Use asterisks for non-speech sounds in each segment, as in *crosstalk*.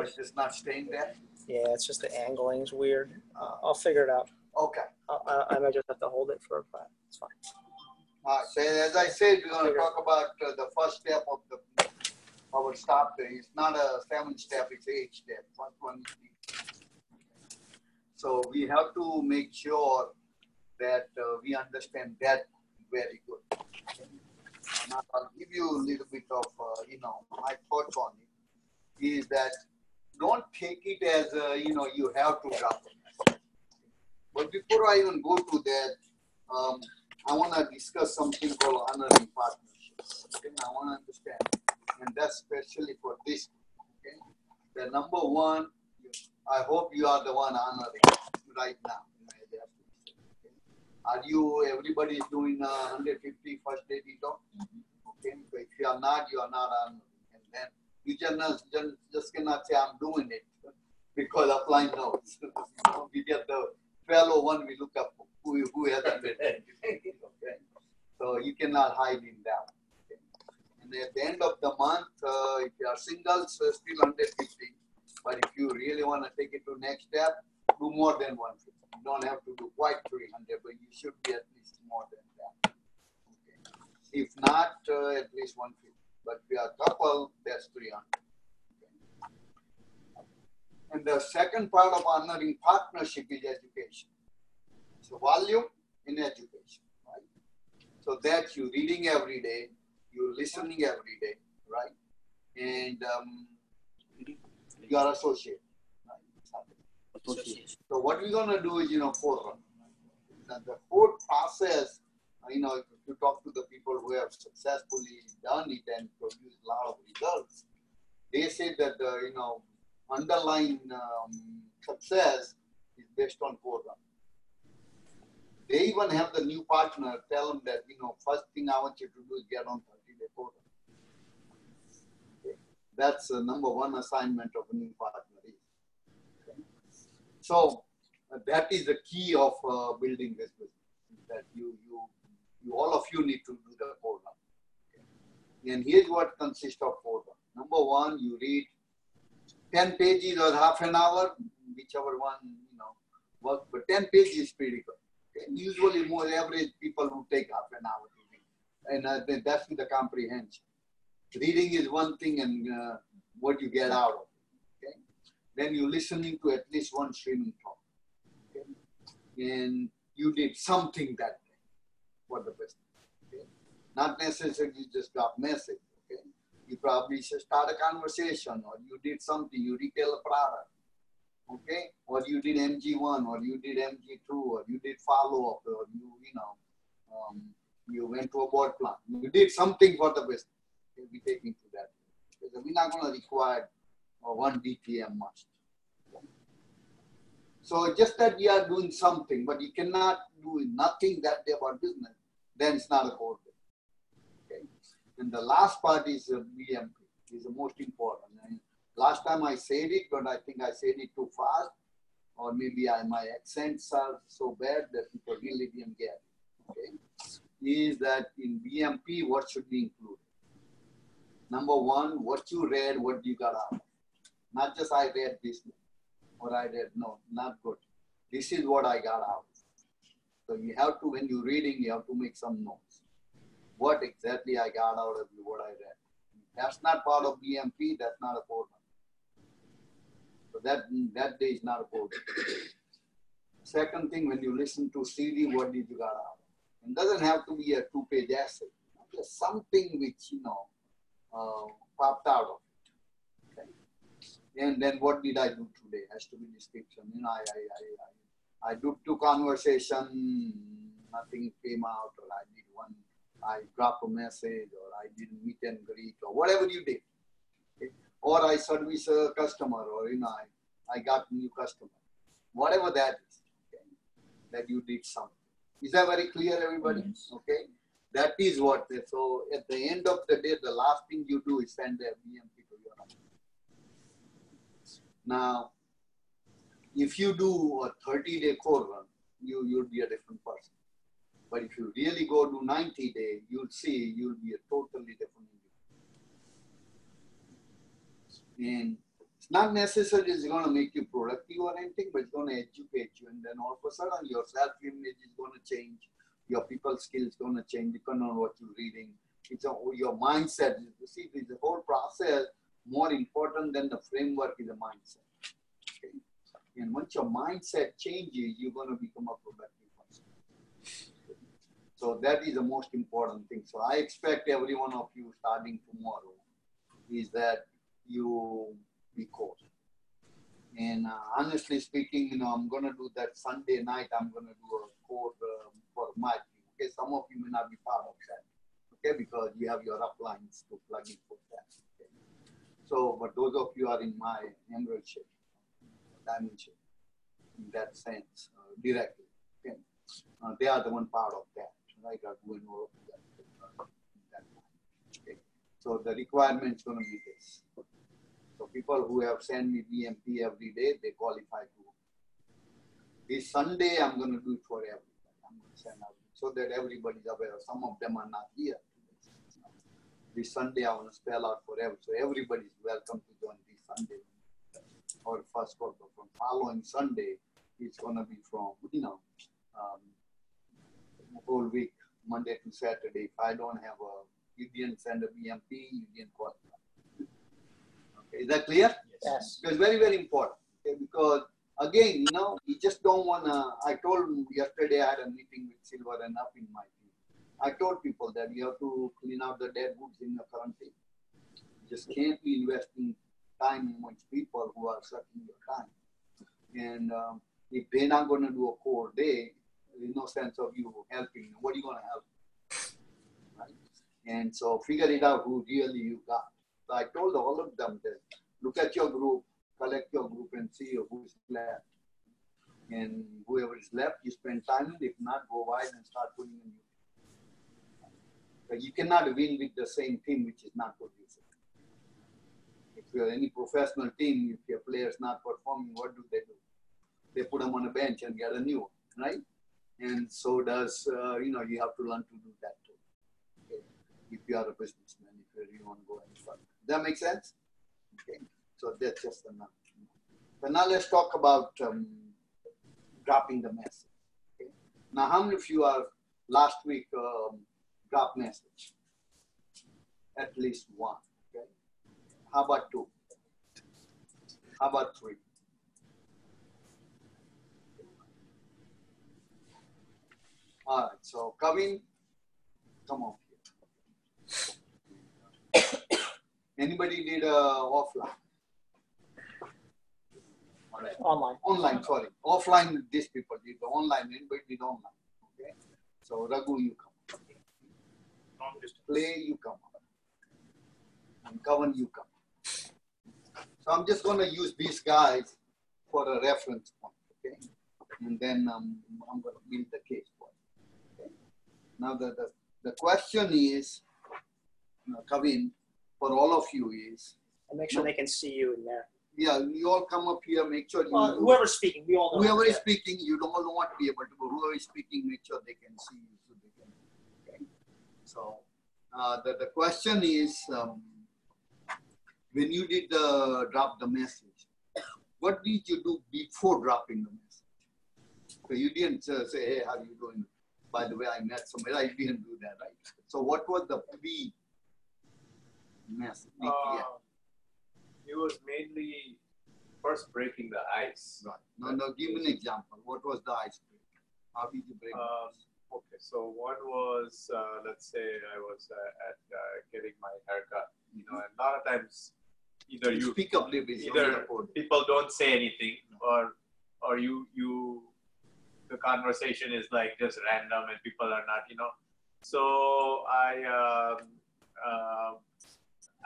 Or it's just not staying there? Yeah, it's just the angling's weird. Uh, I'll figure it out. Okay. I, I, I might just have to hold it for a while. It's fine. All right, so as I said, we're gonna talk about uh, the first step of the, our start. It's not a seven step, it's eight step. First one So we have to make sure that uh, we understand that very good. And I'll give you a little bit of, uh, you know, my thoughts on it. Is that don't take it as, uh, you know, you have to drop it. But before I even go to that, um, I want to discuss something called honoring partnerships. Okay, I want to understand, and that's especially for this. Okay, the number one, I hope you are the one honoring right now. Are you? Everybody is doing uh, 150 first day detox. Okay, so if you are not, you are not honoring, and then you just just, cannot say I'm doing it because of applying notes. *laughs* we get the 1201, we look up who, who hasn't been. So you cannot hide in that. And at the end of the month, uh, if you are singles, uh, still 150. But if you really want to take it to next step, do more than 150. You don't have to do quite 300, but you should be at least more than that. Okay? If not, uh, at least 150. But we are couple, that's 300. And the second part of honoring partnership is education. So volume in education, right? So that you reading every day, you're listening every day, right? And um, you are associate. Right? So what we're gonna do is, you know, forerun. And the whole process, you know, if you talk to the people who have successfully done it and produced a lot of results, they say that uh, you know underlying um, success is based on forerun. They even have the new partner tell them that you know first thing I want you to do is get on 30 day forerun. Okay. That's the number one assignment of a new partner. Okay. So uh, that is the key of uh, building this business. That you you you all of you need to do the. Okay. And here's what consists of forerun. Number one, you read 10 pages or half an hour, whichever one, you know, work, but 10 pages is pretty good. Okay? Usually more average people who take half an hour. And uh, that's the comprehension. Reading is one thing and uh, what you get out of it. Okay? Then you're listening to at least one streaming talk. Okay? And you did something that day for the business. Okay? Not necessarily just got message. Okay? you probably should start a conversation or you did something, you retail a product, okay? Or you did MG1 or you did MG2 or you did follow up or you, you know, um, you went to a board plan. You did something for the business. Okay, we take into that. Because we're not going to require one DTM must. So just that you are doing something, but you cannot do nothing that day about business, then it's not a core business. And the last part is uh, BMP, is the most important. And last time I said it, but I think I said it too fast, or maybe I, my accents are so bad that people really didn't get it. Okay, is that in BMP, what should be included? Number one, what you read, what you got out. Not just I read this, or I read, no, not good. This is what I got out. So you have to, when you're reading, you have to make some notes what exactly I got out of what I read. That's not part of BMP, that's not a program. So that, that day is not a program. Second thing, when you listen to CD, what did you got out? It doesn't have to be a two-page essay. Just something which, you know, uh, popped out of it. Okay? And then what did I do today? Has to be description. You know, I, I, I, I, I do two conversation, nothing came out, or I did one I drop a message or I did meet and greet or whatever you did. Okay? Or I service a customer or you know I, I got new customer. Whatever that is, okay? that you did something. Is that very clear, everybody? Yes. Okay. That is what. So at the end of the day, the last thing you do is send the BMP to your. Now, if you do a 30 day core run, you you'll be a different person. But if you really go do 90 day, you'll see you'll be a totally different individual. And It's not necessarily it's going to make you productive or anything, but it's going to educate you. And then all of a sudden, your self image is going to change. Your people skills going to change depending on what you're reading. It's a, your mindset. You see, the whole process more important than the framework is the mindset. And once your mindset changes, you're going to become a productive person. So that is the most important thing. So I expect every one of you starting tomorrow is that you be coached. And uh, honestly speaking, you know, I'm going to do that Sunday night. I'm going to do a code um, for my. Okay, some of you may not be part of that. Okay, because you have your uplines to plug in for that. Okay? So, but those of you are in my shape, dimension, in that sense, uh, directly. Okay, uh, they are the one part of that, right? Are doing all of that. that okay, so the requirement is going to be this. So people who have sent me BMP every day, they qualify to. This Sunday, I'm going to do it for everybody. I'm going to send out so that everybody's aware. Some of them are not here. This Sunday, I want to spell out for every. So everybody's welcome to join this Sunday. Or first quarter. From following Sunday, it's going to be from, you know, um, whole week, Monday to Saturday. If I don't have a, you didn't send a BMP, you didn't call. Okay, is that clear? Yes. It's very, very important. Okay, because again, you know, you just don't wanna. I told yesterday I had a meeting with Silver and up in my team. I told people that you have to clean out the dead woods in your current team. You just can't be investing time amongst people who are sucking your time. And um, if they're not going to do a core day, there's no sense of you helping. What are you going to help? Right? And so figure it out who really you got. So I told all of them that look at your group, collect your group, and see who's left. And whoever is left, you spend time. with. If not, go wide and start putting in new. But you cannot win with the same team which is not producing. If you're any professional team, if your player's not performing, what do they do? They put them on a bench and get a new one, right? And so does uh, you know you have to learn to do that too. Okay? If you are a businessman, if you really want to go any further, that makes sense. Okay, so that's just enough. So now let's talk about um, dropping the message. Okay? Now, how many of you are last week um, message? At least one. Okay. How about two? How about three? All right. So, Kavin, come on here. Anybody did uh, offline? All right. Online. Online, sorry. Offline, these people did the online. Anybody did online? Okay. So, Raghu, you come. Play, you come. And Kavan, you come. So, I'm just going to use these guys for a reference point. Okay. And then um, I'm going to build the case for it. Okay. Now, the, the, the question is, you know, Kavin, for all of you is, And make sure they can see you in there. yeah, you all come up here, make sure you, whoever's speaking, we all know. whoever is Yeah. speaking, you don't want to be able to, but whoever is speaking, make sure they can see you so they can, okay? So, uh, the, the question is, um, when you did the drop the message, what did you do before dropping the message? So you didn't uh, say, hey, how are you doing? By the way, I met somebody. I didn't do that, right? So what was the pre message? Uh, it was mainly first breaking the ice. Right. No, no, give me an example. What was the icebreaker? How did you break Um, okay, so one was, uh, let's say I was uh, at uh, getting my haircut, you know, and a lot of times either you speak up little bit. either people don't say anything or or you you the conversation is like just random and people are not you know. So i um, uh,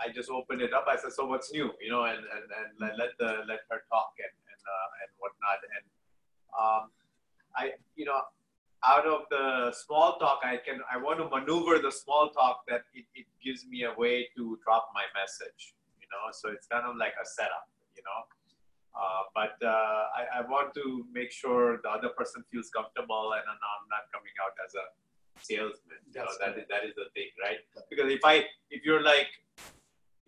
i just opened it up. I said so what's new? You know and and, and let, the let her talk and and, uh, and whatnot. And um, i you know out of the small talk i can i want to maneuver the small talk that it, it gives me a way to drop my message know so it's kind of like a setup you know uh, but uh, I, I want to make sure the other person feels comfortable and I'm not, coming out as a salesman. You know, That's that is, that is the thing, right? Because if I if you're like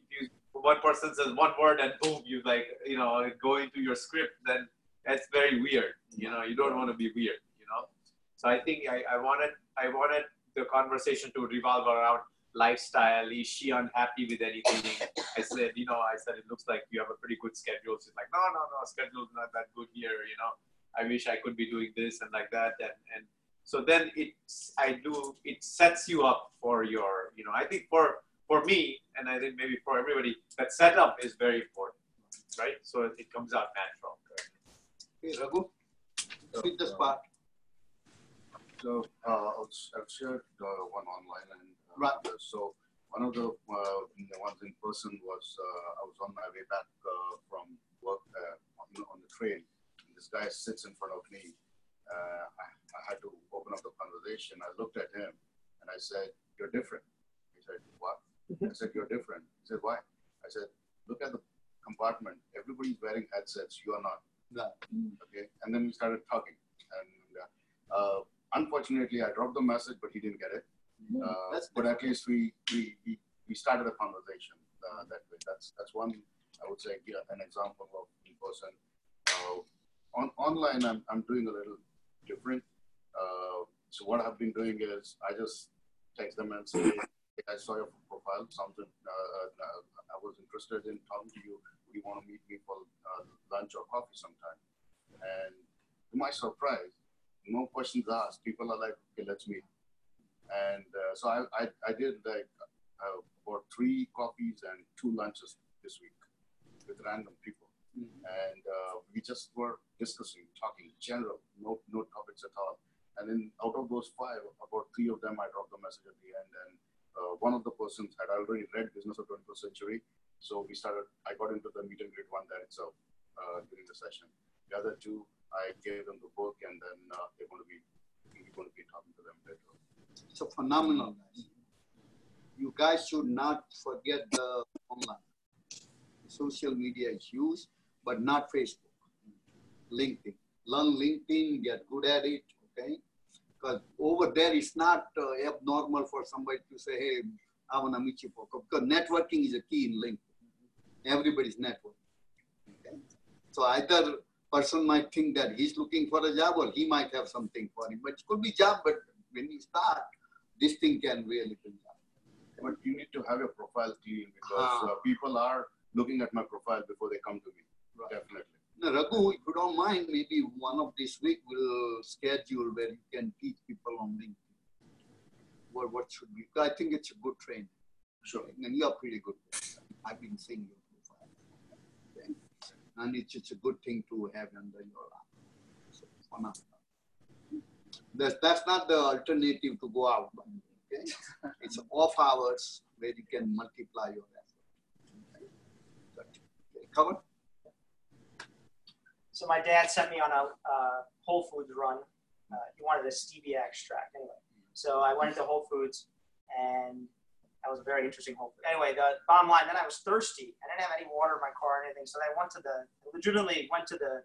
if you one person says one word and boom, you like, you know, go into your script, then that's very weird. You know, you don't want to be weird, you know? So I think I, I wanted, I wanted the conversation to revolve around lifestyle. Is she unhappy with anything? I said, you know, I said, it looks like you have a pretty good schedule. She's like, no, no, no, schedule's not that good here. You know, I wish I could be doing this and like that. And, and so then it's, I do, it sets you up for your, you know, I think for, for me, and I think maybe for everybody, that setup is very important, right? So it comes out natural. Okay, Raghu, hit the spot. So uh, I'll, I'll share the one online and so one of the, uh, the ones in person was uh, I was on my way back uh, from work uh, on, on the train. And this guy sits in front of me. Uh, I, I had to open up the conversation. I looked at him and I said, "You're different." He said, "What?" I said, "You're different." He said, "Why?" I said, "Look at the compartment. Everybody's wearing headsets. You are not." Right. Okay. And then we started talking. And uh, unfortunately, I dropped the message, but he didn't get it. Uh, That's but at least we we, we, we started a conversation uh, that way. That's that's one I would say yeah, an example of in person. Uh, on online, I'm I'm doing a little different. Uh, so what I've been doing is I just text them and say, hey, I saw your profile. Something uh, uh, I was interested in talking to you. Do you want to meet me for uh, lunch or coffee sometime? And to my surprise, no questions asked. People are like, okay, let's meet. And uh, so I, I, I did like uh, about three coffees and two lunches this week with random people. And uh, we just were discussing, talking general, no, no topics at all. And then out of those five, about three of them, I dropped the message at the end. And uh, one of the persons had already read Business of 21st Century. So we started, I got into the meet and greet one there itself uh, during the session. The other two, I gave them the book and then uh, they're going to be, we're going to be talking to them later. It's a phenomenal. guys. You guys should not forget the online. Social media is used, but not Facebook. LinkedIn. Learn LinkedIn, get good at it, okay? Because over there, it's not uh, abnormal for somebody to say, hey, I want to meet you for. Because networking is a key in LinkedIn. Everybody's networking. Okay? So either person might think that he's looking for a job or he might have something for him. But it could be job, but when you start, this thing can really build up. But you need to have your profile clean because Ah. uh, people are looking at my profile before they come to me. Right. Definitely. Now, Raghu, if you don't mind, maybe one of this week we'll schedule where you can teach people on LinkedIn. What, what should we? I think it's a good training. Sure. And you're pretty good. I've been seeing your profile. Okay? And it's, it's a good thing to have under your arm. So, phenomenal. That's, that's not the alternative to go out. Okay? *laughs* it's off hours where you can multiply your effort. Okay? Covered? So my dad sent me on a uh, Whole Foods run. Uh, he wanted a stevia extract anyway. So I went into Whole Foods and that was a very interesting Whole Foods. Anyway, the bottom line, then I was thirsty. I didn't have any water in my car or anything. So I went to the, legitimately went to the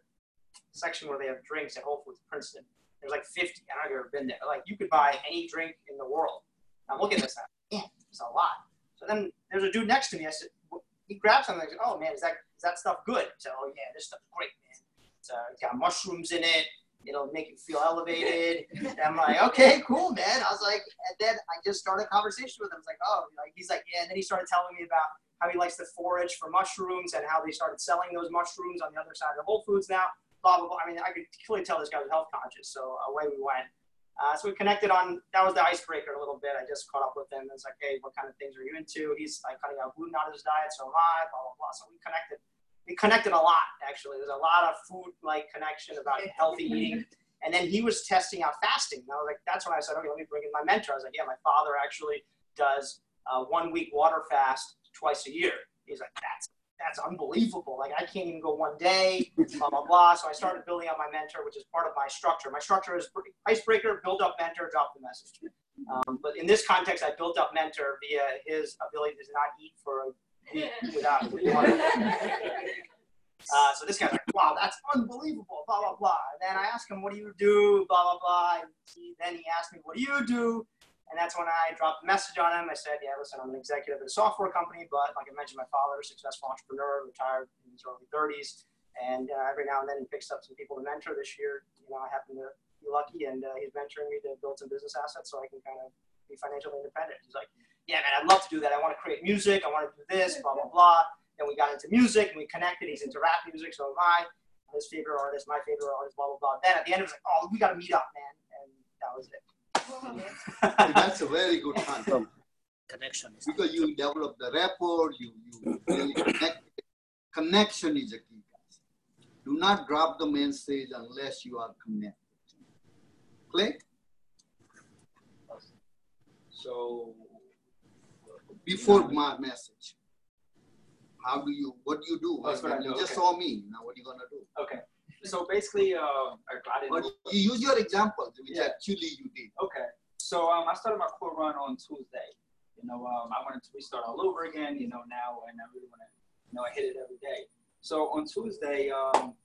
section where they have drinks at Whole Foods Princeton. There's like 50. I don't know if you've ever been there. Like you could buy any drink in the world. I'm looking at this. Yeah, it's a lot. So then there's a dude next to me. I said, he grabbed something. I said, oh man, is that is that stuff good? He said, oh yeah, this stuff's great, man. It's, uh, it's got mushrooms in it. It'll make you feel elevated. *laughs* And I'm like, okay, cool, man. I was like, and then I just started a conversation with him. I was like, oh, like he's like, yeah. And then he started telling me about how he likes to forage for mushrooms and how they started selling those mushrooms on the other side of Whole Foods now. Blah blah blah. I mean, I could clearly tell this guy was health conscious. So away we went. Uh, so we connected on that was the icebreaker a little bit. I just caught up with him. It's like, hey, what kind of things are you into? He's like cutting out gluten out of his diet, so am I. Blah blah blah. So we connected. We connected a lot actually. There's a lot of food like connection about healthy eating. And then he was testing out fasting. And I was like, that's when I said, okay, let me bring in my mentor. I was like, yeah, my father actually does a one week water fast twice a year. He's like, that's that's unbelievable. Like I can't even go one day, blah blah blah. So I started building up my mentor, which is part of my structure. My structure is icebreaker, build up mentor, drop the message. Um, but in this context, I built up mentor via his ability to not eat for a week without. *laughs* Uh, so this guy's like, wow, that's unbelievable, blah, blah, blah. And then I asked him, what do you do, blah, blah, blah. And he, then he asked me, what do you do? And that's when I dropped a message on him. I said, yeah, listen, I'm an executive at a software company, but like I mentioned, my father, a successful entrepreneur, retired in his early 30s. And uh, every now and then he picks up some people to mentor. This year, you know, I happen to be lucky and uh, he's mentoring me to build some business assets so I can kind of be financially independent. He's like, yeah, man, I'd love to do that. I want to create music. I want to do this, blah, blah, blah. Then we got into music and we connected. He's into rap music, so am I. His favorite artist, my favorite artist, blah, blah, blah. Then at the end, it was like, oh, we got to meet up, man. And that was it. That's a very good sign Connection is because you develop the rapport, you, you really connect. Connection is a key, guys. Do not drop the main stage unless you are connected. Click. So, before my message, how do you, what do you do? That's what I you do, just okay. saw me, now what are you gonna do? Okay. So basically, uh, I But you use your example, which Yeah. actually you did. Okay. So um, I started my core run on Tuesday. You know, um, I wanted to restart all over again. You know, now and I really want to, you know, I hit it every day. So on Tuesday, um,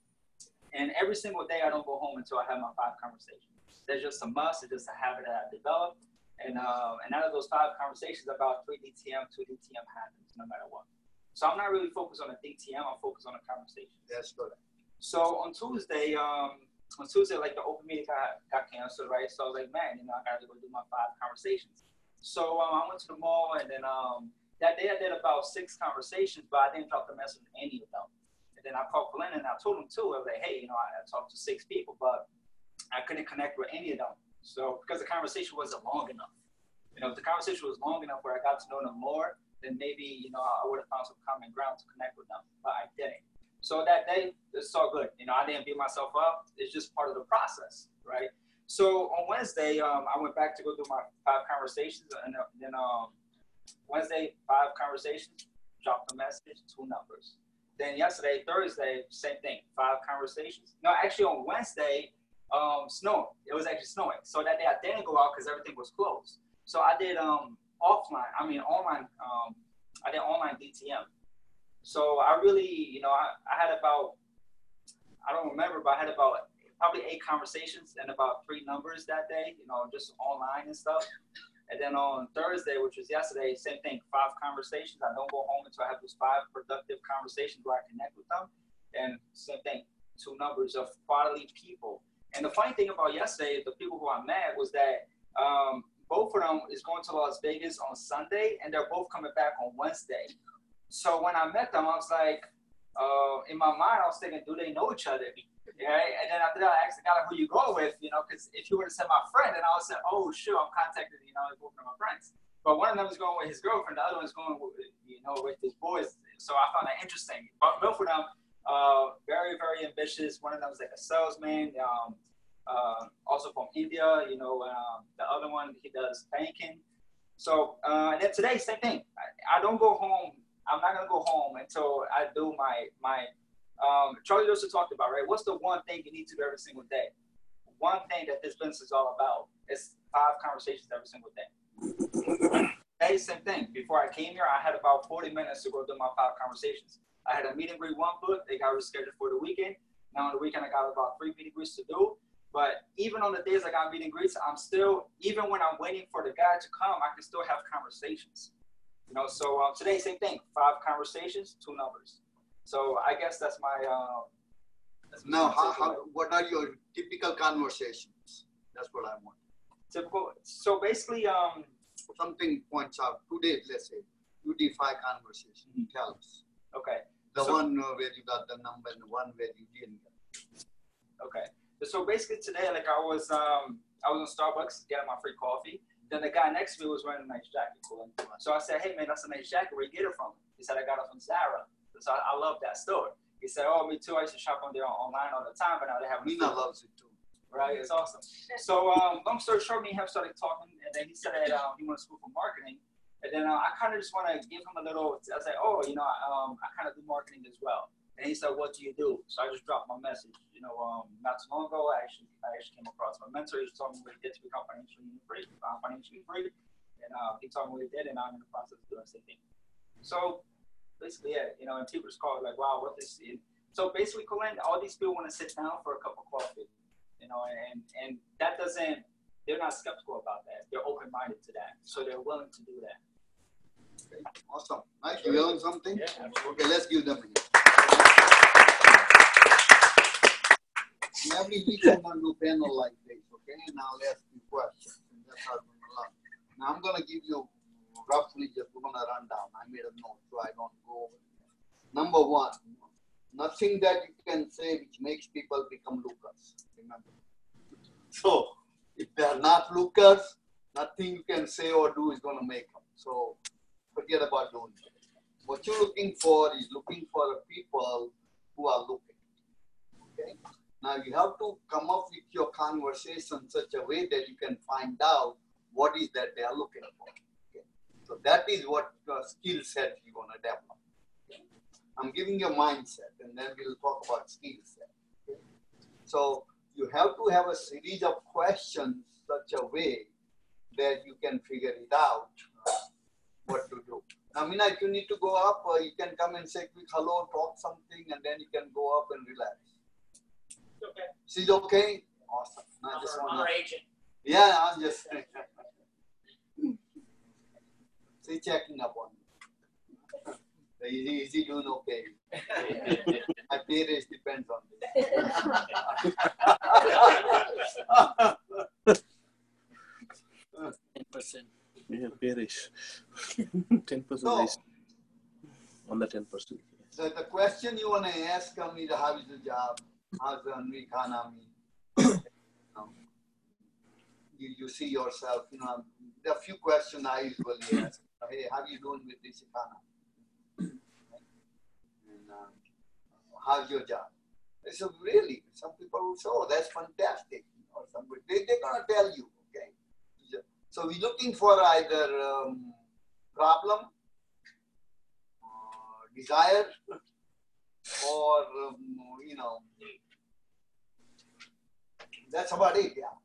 and every single day, I don't go home until I have my five conversations. That's just a must. It's just a habit that I've developed. And uh, and out of those five conversations, about three DTM, two DTM happens no matter what. So I'm not really focused on a DTM. I'm focused on a conversation. That's correct. So on Tuesday, um, on Tuesday, like the open meeting got, got canceled, right? So I was like, man, you know, I gotta go do my five conversations. So um, I went to the mall, and then um, that day I did about six conversations, but I didn't drop the message to any of them. And then I called Glenn and I told him too. I was like, hey, you know, I, I talked to six people, but I couldn't connect with any of them. So because the conversation wasn't long enough. You know, if the conversation was long enough where I got to know them more, then maybe you know I would have found some common ground to connect with them, but I didn't. So that day, it's all good. You know, I didn't beat myself up. It's just part of the process, right? So on Wednesday, um, I went back to go do my five conversations, and uh, then um, Wednesday, five conversations, dropped a message, two numbers. Then yesterday, Thursday, same thing, five conversations. No, actually on Wednesday, um, snowing. It was actually snowing. So that day I didn't go out because everything was closed. So I did um, offline, I mean online, um, I did online DTM. So I really, you know, I, I had about, I don't remember, but I had about probably eight conversations and about three numbers that day, you know, just online and stuff. And then on Thursday, which was yesterday, same thing, five conversations. I don't go home until I have those five productive conversations where I connect with them. And same thing, two numbers of quality people. And the funny thing about yesterday, the people who I met was that um, both of them is going to Las Vegas on Sunday, and they're both coming back on Wednesday. So when I met them, I was like, uh, in my mind, I was thinking, do they know each other? Right? And then after that, I asked the guy who you go with, you know, because if you would have said my friend, then I would said, oh, sure, I'm contacted, you know, both of my friends. But one of them is going with his girlfriend, the other one is going with, you know, with his boys. So I found that interesting. But both of them, uh, very, very ambitious. One of them is like a salesman, um, uh, also from India, you know, um, the other one, he does banking. So, uh, and then today, same thing. I, I don't go home. I'm not gonna go home until I do my my. Um, Charlie also talked about right. What's the one thing you need to do every single day? One thing that this business is all about is five conversations every single day. Hey, same thing. Before I came here, I had about 40 minutes to go do my five conversations. I had a meet and greet one book. They got rescheduled for the weekend. Now on the weekend, I got about three meet and greets to do. But even on the days I got meet and greets, I'm still, even when I'm waiting for the guy to come, I can still have conversations. You know, so um, today, same thing. Five conversations, two numbers. So I guess that's my. Uh, that's my Now, how, how, what are your typical conversations? That's what I want. typical? So basically, um, Something points out today, let's say, you did five conversations. Mhm. Tell us. okay. The So- one uh, where you got the number and the one where you didn't get. Okay. So basically today, like I was, um, I was in Starbucks getting my free coffee. Then the guy next to me was wearing a nice jacket. So I said, "Hey man, that's a nice jacket. Where you get it from?" He said, "I got it from Zara." So I, I love that store. He said, "Oh, me too. I used to shop on there online all the time, but now they have it." Nina loves it too. Right, it's awesome. So, um, long story short, me and him started talking, and then he said that um, he went to school for marketing, and then uh, I kind of just want to give him a little. I was like, oh, you know, um, I kind of do marketing as well. And he said, what do you do? So I just dropped my message. You know, um, not too long ago, I actually, I actually came across my mentor. He told me what he did to become financially free, uh, financially free, and uh, he told me what he did, and I'm in the process of doing the same thing. So basically, yeah, you know, and people just call like, wow, what this is. So basically, Colin, all these people want to sit down for a cup of coffee you know, and and that doesn't they're not skeptical about that. They're open minded to that, so they're willing to do that. Okay, awesome. Mike, You learn something? Yeah, Okay, let's give them a Every week I'm gonna do panel like this, okay? And I'll ask you questions. And that's how I'm gonna learn. Now I'm gonna give you roughly just we're gonna run down. I made a note so I don't go over. Number one, nothing that you can say which makes people become lookers. Remember. So if they are not lookers, nothing you can say or do is gonna make them. So forget about doing it. What you're looking for is looking for people who are looking. Okay. Now you have to come up with your conversation such a way that you can find out what is that they are looking for. Okay. So that is what skill set you're gonna develop. Okay. I'm giving you a mindset, and then we'll talk about skill set. Okay. So you have to have a series of questions such a way that you can figure it out uh, what to do. I mean, if you need to go up, uh, you can come and say quick hello, talk something, and then you can go up and relax. Okay. She's okay? Awesome. I I'm just our- I'm wanna, agent. yeah, I'm just. *laughs* She's checking up on me. *laughs* Is he, is he doing okay? *laughs* My pay raise depends on this. Ten percent. Yeah, bearish. Ten percent So, is on the ten percent. so the question you want to ask me is how is the job? Economy? Um, you, you see yourself, you know, there are a few questions I usually ask. Hey, how are you doing with this economy? Um, how's your job? I said, really? Some people will say, oh, that's fantastic. Or somebody, they, they're going to tell you, okay? So we're looking for either um, problem, uh, desire, or, um, you know, that's about it, yeah.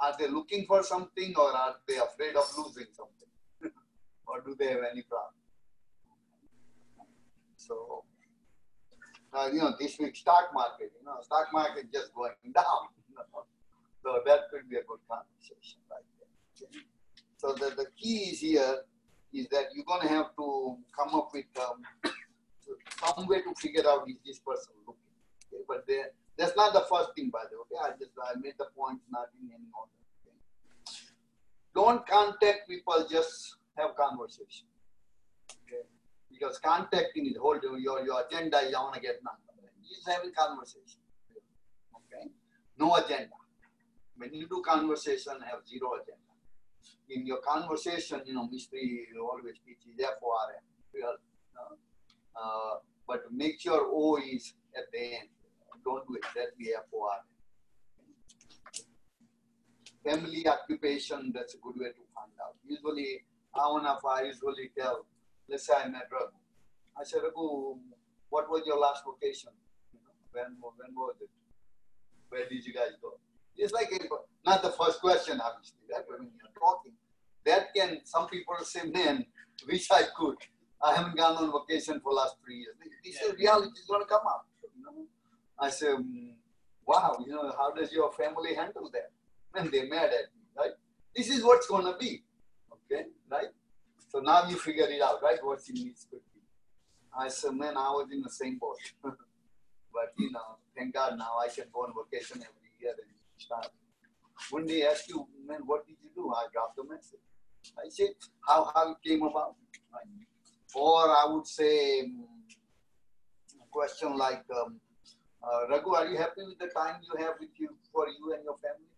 Are they looking for something or are they afraid of losing something? *laughs* or do they have any problem? So, uh, you know, this week stock market, you know, stock market just going *laughs* down. You know? So that could be a good conversation right there. So the, the key is here is that you're going to have to come up with um, some way to figure out is this person looking. Okay? But there, that's not the first thing, by the way. Okay? I just I made the point not in any order. Okay? Don't contact people, just have conversation. Okay? Because contacting is whole your your agenda I want to get done. Just having conversation. Okay? No agenda. When you do conversation, have zero agenda. In your conversation, you know, mystery always teaches F-O-R-M. Uh, uh, but make sure O is at the end. Don't do exactly F-O-R-M. Family occupation, that's a good way to find out. Usually, I usually tell, let's say I met Raghu. I said, Raghu, what was your last vocation? When, when was it? Where did you guys go? It's like, a, not the first question, obviously, that when you're talking. That can, some people say, man, wish I could. I haven't gone on vacation for last three years. This is reality is going to come up. You know? I say, mm, wow, you know, how does your family handle that? And they're mad at me, right? This is what's going to be, okay, right? So now you figure it out, right? What your needs could be. I said, man, I was in the same boat. *laughs* but, you know, thank God now I can go on vacation every year and start. When they ask you, man, what did you do? I dropped the message. I said, how, how it came about. Right? Or I would say, um, a question like, um, uh, Raghu, are you happy with the time you have with you for you and your family?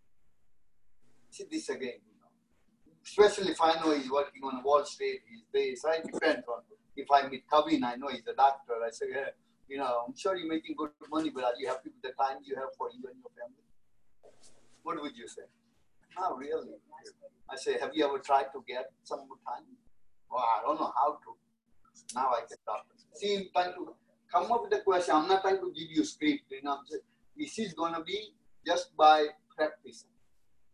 See this again, you know. Especially if I know he's working on Wall Street he's days. I depend on if I meet Kavin, I know he's a doctor. I say, yeah, you know, I'm sure you're making good money, but are you happy with the time you have for you and your family? What would you say? Not really. I say, have you ever tried to get some time? Well, I don't know how to. Now I can talk. See, I'm trying to come up with a question. I'm not trying to give you script. You know, this is going to be just by practice.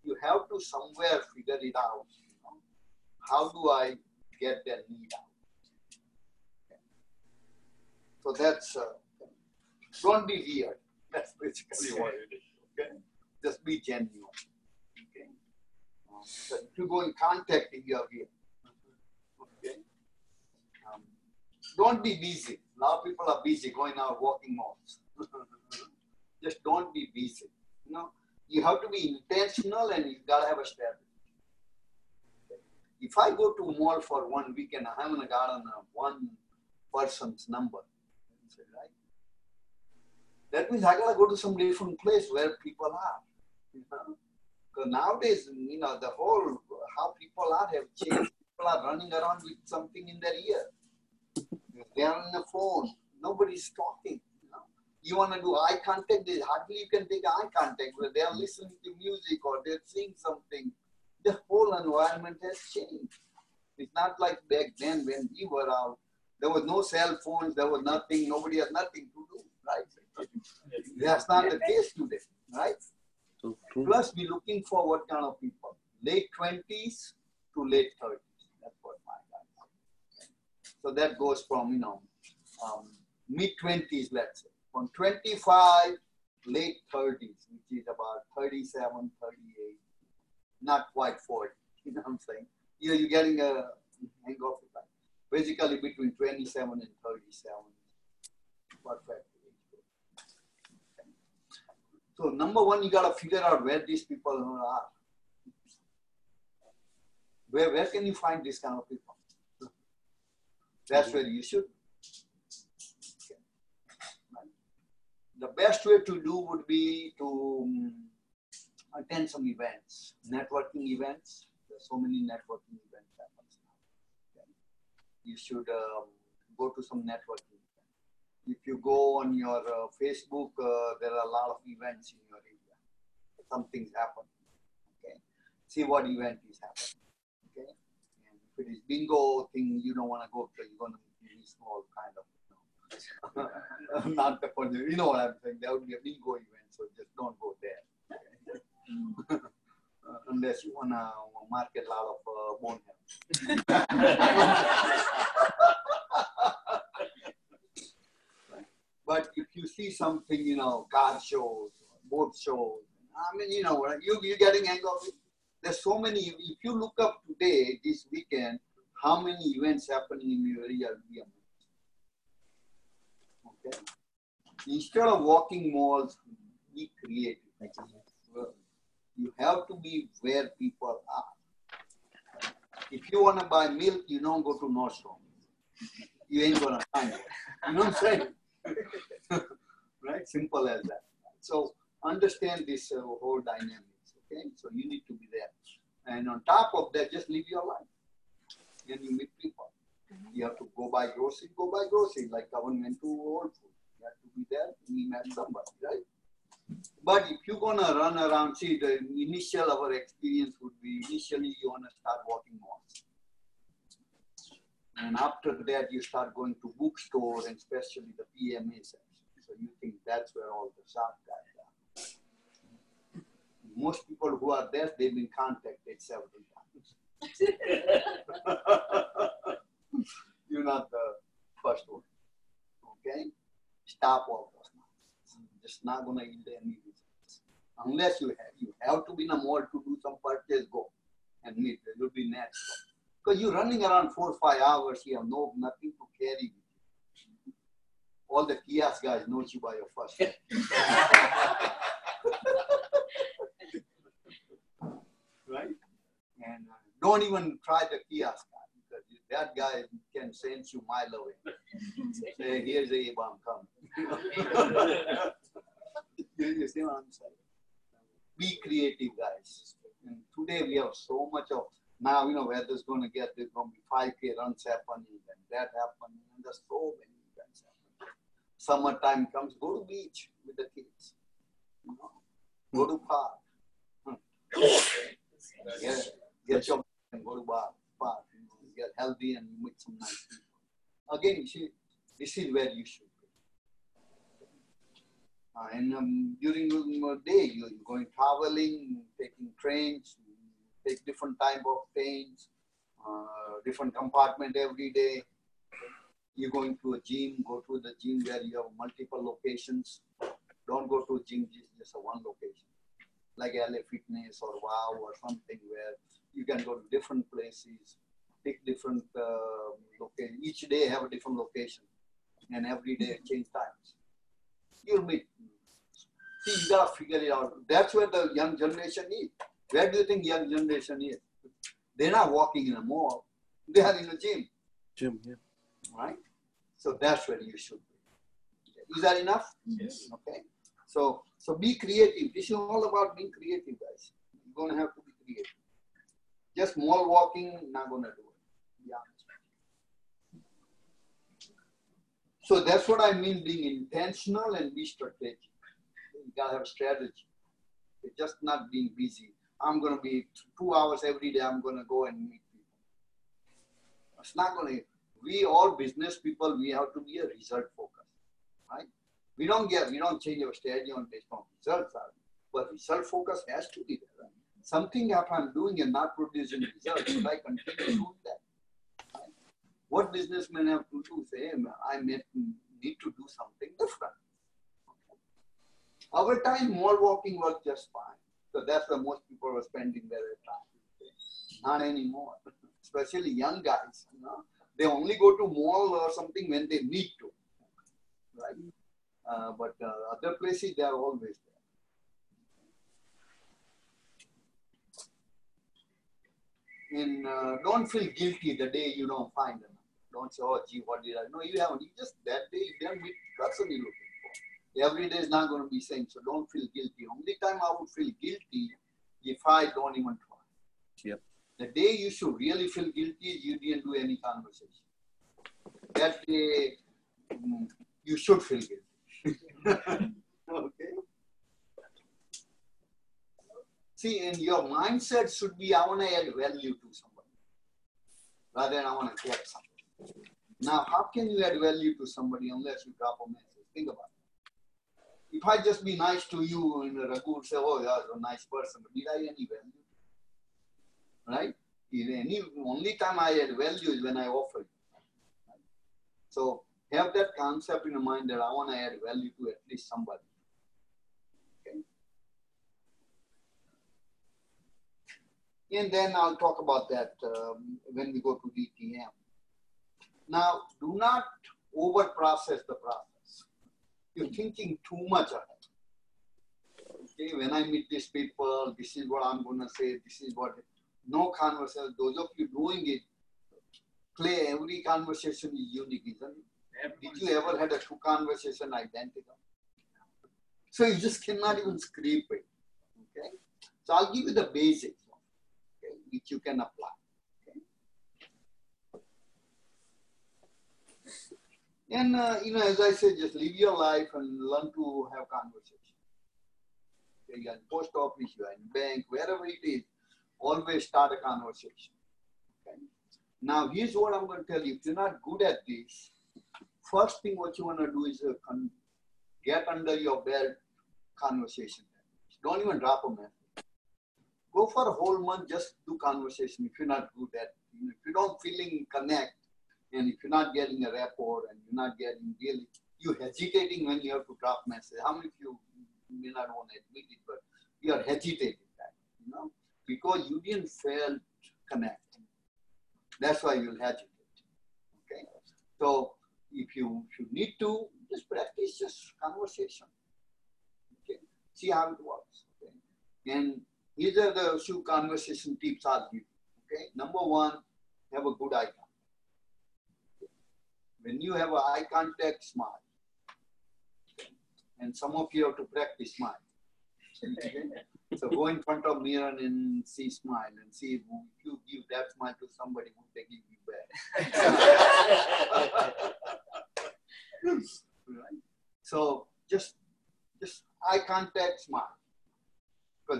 You have to somewhere figure it out. You know? How do I get that need out? So that's, uh, don't be weird. *laughs* That's basically what it is. Okay? Just be genuine. Okay? Um, so if you go in contact, you are here. Okay. Um, don't be busy. A lot of people are busy going out walking malls. *laughs* Just don't be busy. You know, you have to be intentional and you gotta have a strategy. If I go to a mall for one weekend, I haven't gotten one person's number. Right? That means I gotta go to some different place where people are. You know? Nowadays, you know, the whole how people are have changed. People are running around with something in their ear. They are on the phone. Nobody's talking. You, know? you want to do eye contact? Hardly you can take eye contact where they are listening to music or they're seeing something. The whole environment has changed. It's not like back then when we were out. There was no cell phones. There was nothing. Nobody had nothing to do. Right? That's not the case today. Right? Plus, we're looking for what kind of people? Late 20s to late 30s. That's what my guys say. So that goes from, you know, um, mid 20s, let's say, from 25, late 30s, which is about 37, 38, not quite 40. *laughs* You know what I'm saying? You're, you're getting a hang of it. Basically between 27 and 37. Perfect. Okay. So number one, you gotta figure out where these people are. Where where can you find this kind of people? That's where you should. The best way to do would be to um, attend some events, networking events. There's so many networking events happens now. You should um, go to some networking. If you go on your uh, Facebook, uh, there are a lot of events in your area. Something's happening. Okay. See what event is happening. It is bingo thing, you don't want to go because you're going to be small kind of. You know, *laughs* not the point. You know what I'm saying? There would be a bingo event, so just don't go there. *laughs* Unless you want to market a lot of uh, bonehead. *laughs* But if you see something, you know, car shows, boat shows, I mean, you know, you you getting it. There's so many. If you look up today, this weekend, how many events happening in your area. Okay. Instead of walking malls, be creative. You have to be where people are. If you want to buy milk, you don't go to Nordstrom. You ain't gonna find it. You know what I'm saying? *laughs* right? Simple as that. So understand this uh, whole dynamics. Okay, so you need to be there, and on top of that, just live your life. And you meet people. Mm-hmm. You have to go buy groceries. Go buy groceries. Like Kavan went to Whole Foods. You have to be there. He met somebody, right? But if you're gonna run around, see the initial our experience would be initially you wanna start walking malls. And after that you start going to bookstores and especially the PMA section. So you think that's where all the sharp guys. Most people who are there, they've been contacted several times. You're not the first one. Okay? Stop all those nonsense. Just not gonna yield any results. Unless you have you have to be in a mall to do some purchase, go and meet. It will be natural. Because you're running around four or five hours, you have no nothing to carry with. All the kiosk guys know you by your first name. *laughs* And uh, don't even try the kiosk guy because that guy can sense you mile away. *laughs* Say, here's a bomb come. *laughs* you, you see what I'm saying? Be creative, guys. And today we have so much of now, you know, weather's going to get there's going to be 5K runs happening and that happening, and there's so many events happening. Summertime comes, go to beach with the kids. You know, go to park. Get, your and go to bar, park. You know, get healthy and you meet some nice people. Again, you see, this is where you should be. Uh, and um, during the day, you're going traveling, taking trains, take different type of trains, uh, different compartment every day. You're going to a gym, go to the gym where you have multiple locations. Don't go to a gym, just, just a one location. like LA Fitness or Wow or something where you can go to different places, pick different uh, location. Each day have a different location, and every day change times. You'll meet. See, you gotta figure it out. That's where the young generation is. Where do you think young generation is? They're not walking in a mall. They are in a gym, Gym, yeah. right? So that's where you should be. Is that enough? Yes. Okay. So so be creative. This is all about being creative, guys. You're gonna have to be creative. Just mall walking, not gonna do it. Yeah. So that's what I mean being intentional and be strategic. You gotta have a strategy. It's just not being busy. I'm gonna be two hours every day, I'm gonna go and meet people. It's not gonna we all business people, we have to be a result focused, right? We don't get, we don't change our strategy on based on results, but result focus has to be there. Right? Something if I'm doing and not producing results, should I continue doing that? What businessmen have to do? Say, I may need to do something different. Our time, mall walking was just fine. So that's where most people were spending their time. Not anymore. Especially young guys, you know they only go to mall or something when they need to, right? Uh, but uh, other places they are always there. And uh, don't feel guilty the day you don't find them. Don't say, "Oh, gee, what did I?" No, you haven't. You just that day you didn't meet the person you're looking for. Every day is not going to be same, so don't feel guilty. Only time I would feel guilty if I don't even try. Yep. The day you should really feel guilty is you didn't do any conversation. That day, mm, you should feel guilty. *laughs* okay. See, and your mindset should be I want to add value to somebody rather than I want to get something. Now, how can you add value to somebody unless you drop a message? Think about it. If I just be nice to you and Raghu say, oh, you're a nice person, but did I any value? right? Any only time I add value is when I offer you. So have that concept in your mind that I want to add value to at least somebody. Okay. And then I'll talk about that um, when we go to DTM. Now, do not over process the process. You're thinking too much ahead. Okay, when I meet these people, this is what I'm going to say, this is what no conversation. Those of you doing it, play every conversation is unique, isn't it? Did you ever had a two conversation identical? So you just cannot even script it. Okay. So I'll give you the basics, which you can apply. Okay. And uh, you know, as I said, just live your life and learn to have conversation. Okay, you're in post office, you're in bank, wherever it is always start a conversation. Okay? Now, here's what I'm going to tell you. If you're not good at this, first thing what you want to do is uh, get under your belt conversation. Don't even drop a message. Go for a whole month, just do conversation if you're not good at If you don't feeling connect, and if you're not getting a rapport and you're not getting really, you're hesitating when you have to drop message. How many of you may not want to admit it, but you're hesitating that, you know? because you didn't fail connect. That's why you'll hesitate. Okay. So if you, if you need to, just practice just conversation. Okay. See how it works. Okay. And these are the few conversation tips I'll give. Okay. Number one, have a good eye contact. When you have a eye contact, smile. Okay. And some of you have to practice smile. Okay. *laughs* So go in front of mirror and see smile and see if you give that smile to somebody who they give you back. *laughs* *laughs* right? So just just eye contact, smile.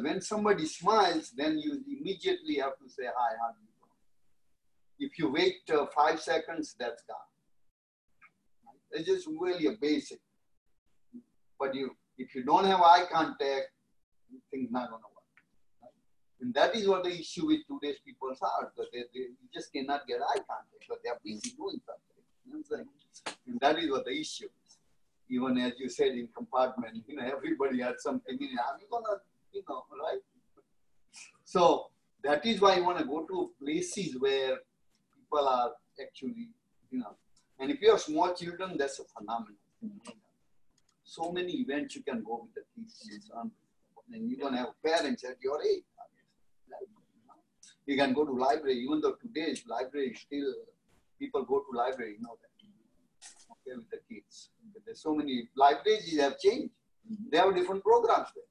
When somebody smiles, then you immediately have to say hi, how do you doing? If you wait uh, five seconds, that's gone. Right? It's just really a basic. But you, if you don't have eye contact, things not going to work. Right? And that is what the issue with today's people are. Because they, they just cannot get eye contact because they are busy doing something. And that is what the issue is. Even as you said in compartment, you know, everybody had something in it. Are you gonna right? So that is why you want to go to places where people are actually, you know, and if you have small children, that's a phenomenon. So many events you can go with the kids. And you don't have parents at your age. You can go to library, even though today's library is still people go to library, you know that. Okay, with the kids. But there's so many libraries have changed. They have different programs there.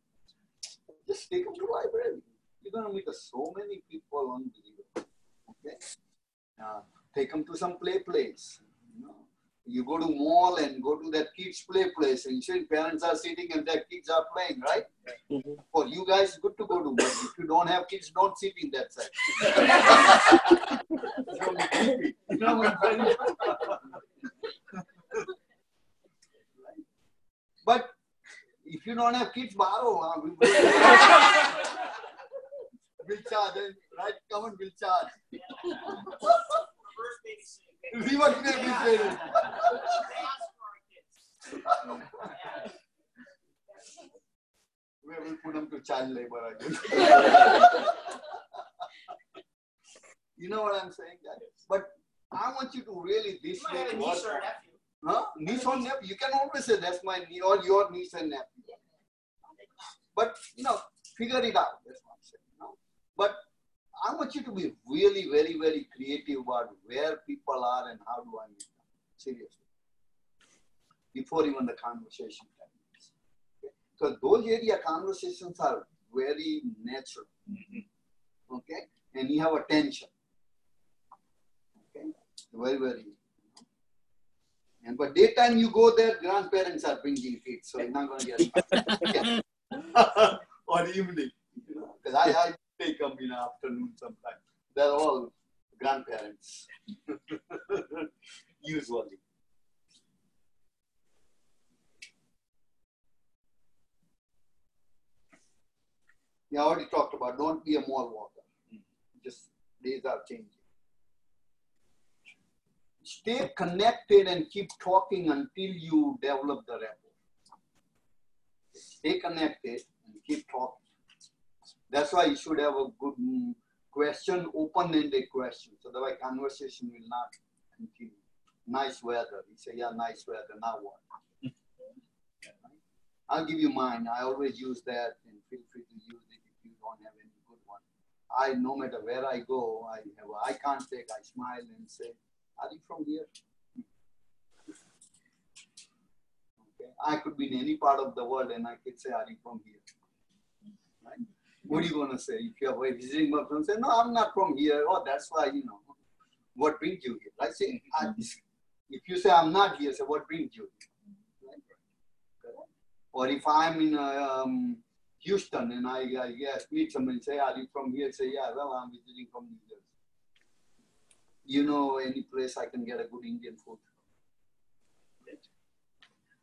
Just take them to library. You're gonna meet so many people on unbelievable. Okay. Uh, take them to some play place. You, know. you go to mall and go to that kids play place and you see parents are sitting and their kids are playing, right? Mhm. For you guys, good to go to. But if you don't have kids, don't sit in that side. *laughs* It's gonna be creepy. You know what I'm saying? *laughs* But if you don't have kids, borrow. Huh? We will *laughs* we'll charge, eh? right? Come on, we'll charge. Reverse babysitting. Reverse babysitting. We will put them to child labor again. *laughs* you know what I'm saying? guys? But I want you to really this You might have a way niece work or a on- nephew. Huh? Niece or nephew? You can always say that's my niece or your niece and nephew. But you know, figure it out. That's what I'm saying. You know? But I want you to be really very, very creative about where people are and how do I meet them. Seriously. Before even the conversation happens. Okay? So those area conversations are very natural. Mm-hmm. Okay? And you have attention. Okay? Very, very and but daytime you go there, grandparents are bringing kids, so you're not going to get *laughs* *laughs* or evening, you know, because I, I take them in the afternoon sometimes. They're all grandparents, *laughs* usually. Yeah, I already talked about don't be a mall walker. Just days are changing stay connected and keep talking until you develop the rapport. Stay connected and keep talking. That's why you should have a good mm, question, open-ended question, so that way conversation will not continue. Nice weather. You say, yeah, nice weather. Now what? *laughs* I'll give you mine. I always use that, and feel free to use it if you don't have any good one. I, no matter where I go, I have eye contact. I smile and say, are you from here? Okay. I could be in any part of the world and I could say, Are you from here? Right? What are you going to say? If you are visiting my friend, say, No, I'm not from here. Oh, that's why, you know, what brings you here? I say, if you say, I'm not here, say, What brings you here? Right? Or if I'm in um, Houston and I, I yes, meet somebody, say, Are you from here? Say, Yeah, well, I'm visiting from New you know any place I can get a good Indian food.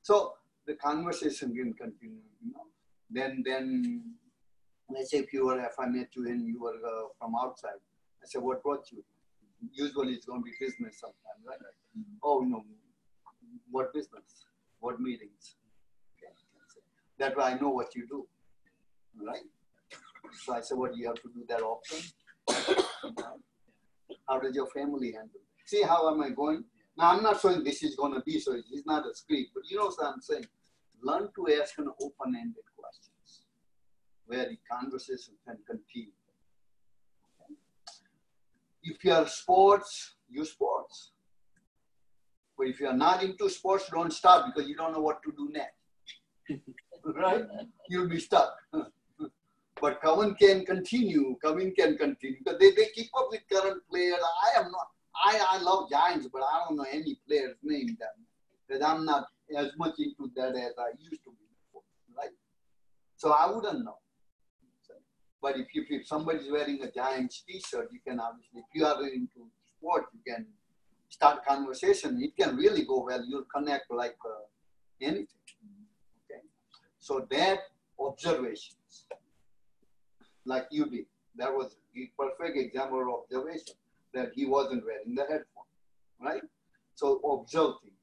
So the conversation can continue, you know. Then, then, let's say if you were, if I met you and you were uh, from outside, I said, what brought you? Usually it's going to be business sometimes, right? Oh, no, what business? What meetings? Okay. That way I know what you do, right? So I said, what do you have to do that often? How does your family handle it? See how am I going? Now I'm not saying this is going to be so. It's not a script, but you know what I'm saying. Learn to ask an open-ended questions where the conversation can continue. Okay? If you are sports, you sports. But if you are not into sports, don't start because you don't know what to do next. *laughs* right? You'll be stuck. *laughs* But Coven can continue. Coven can continue because they, they keep up with current players. I am not. I, I love Giants, but I don't know any players named them because I'm not as much into that as I used to be right? So I wouldn't know. But if, you, if somebody's wearing a Giants T-shirt, you can obviously, if you are into sport, you can start conversation. It can really go well. You'll connect like uh, anything. Okay. So that observations like you did. That was a perfect example of observation that he wasn't wearing the headphone, right? So observe things.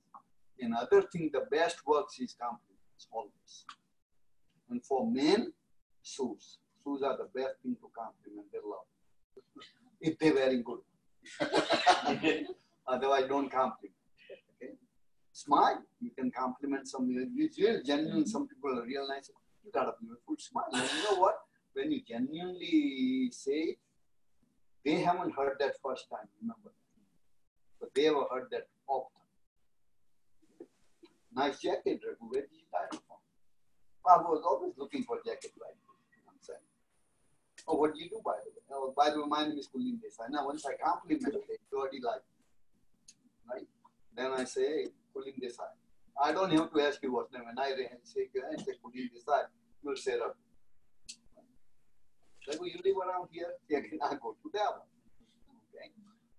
Another thing, the best works is compliments always. And for men, shoes. Shoes are the best thing to compliment their love. if they're wearing good. *laughs* Otherwise, don't compliment. Okay? Smile. You can compliment some. It's real genuine. Some people are real nice. You got a beautiful smile. And you know what? When you genuinely say they haven't heard that first time, remember. But they have heard that often. Nice jacket, Raghu. Where did you buy it from? I was always looking for jacket like you know I'm saying. Oh, what do you do by the way? Oh, by the way, my name is Kulin Desai. Now, once I compliment it, you already like it, right? Then I say, Kulin Desai. I don't have to ask you what name. When I say, I say Kulin Desai, you'll say Raghu. Raghu, you live around here? *laughs* Yeah, I go to that one. Okay.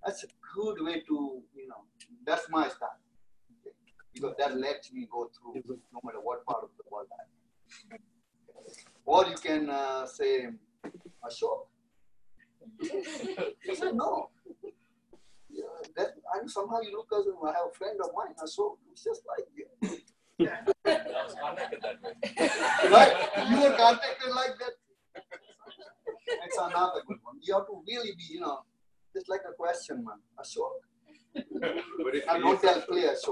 That's a good way to, you know, that's my style. Okay. Because that lets me go through no matter what part of the world I'm in. Or you can uh, say, Ashok. I *laughs* said, no. Yeah, that, and somehow you look as if I have a friend of mine, Ashok, who's just like you. I was contacted that way. right? You were contacted like that. That's another good one. You have to really be, you know, just like a question, man. Ashok. But if, don't if, tell clear *laughs*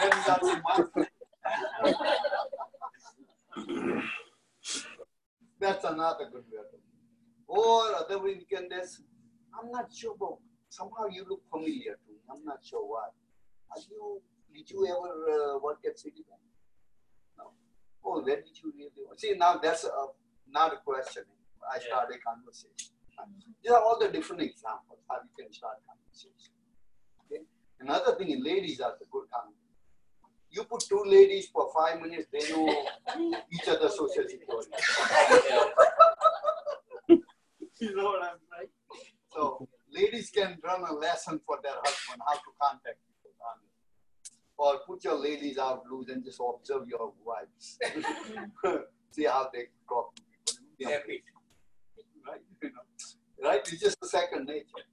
then that's my friend. That's another good way. Or other way you can just, I'm not sure, but somehow you look familiar to me. I'm not sure why. Are you, did you ever uh, work at Citibank? No. Oh, where did you really? See, now that's a, not a question. I start a conversation. These are all the different examples how you can start conversation. Okay. Another thing, ladies are the good conversation. You put two ladies for five minutes, they know *laughs* each other's social security. *laughs* you know what I'm saying? So ladies can run a lesson for their husband how to contact people. Or put your ladies out loose and just observe your wives. *laughs* See how they talk people. Yeah. Right? You know, right? It's just a second nature.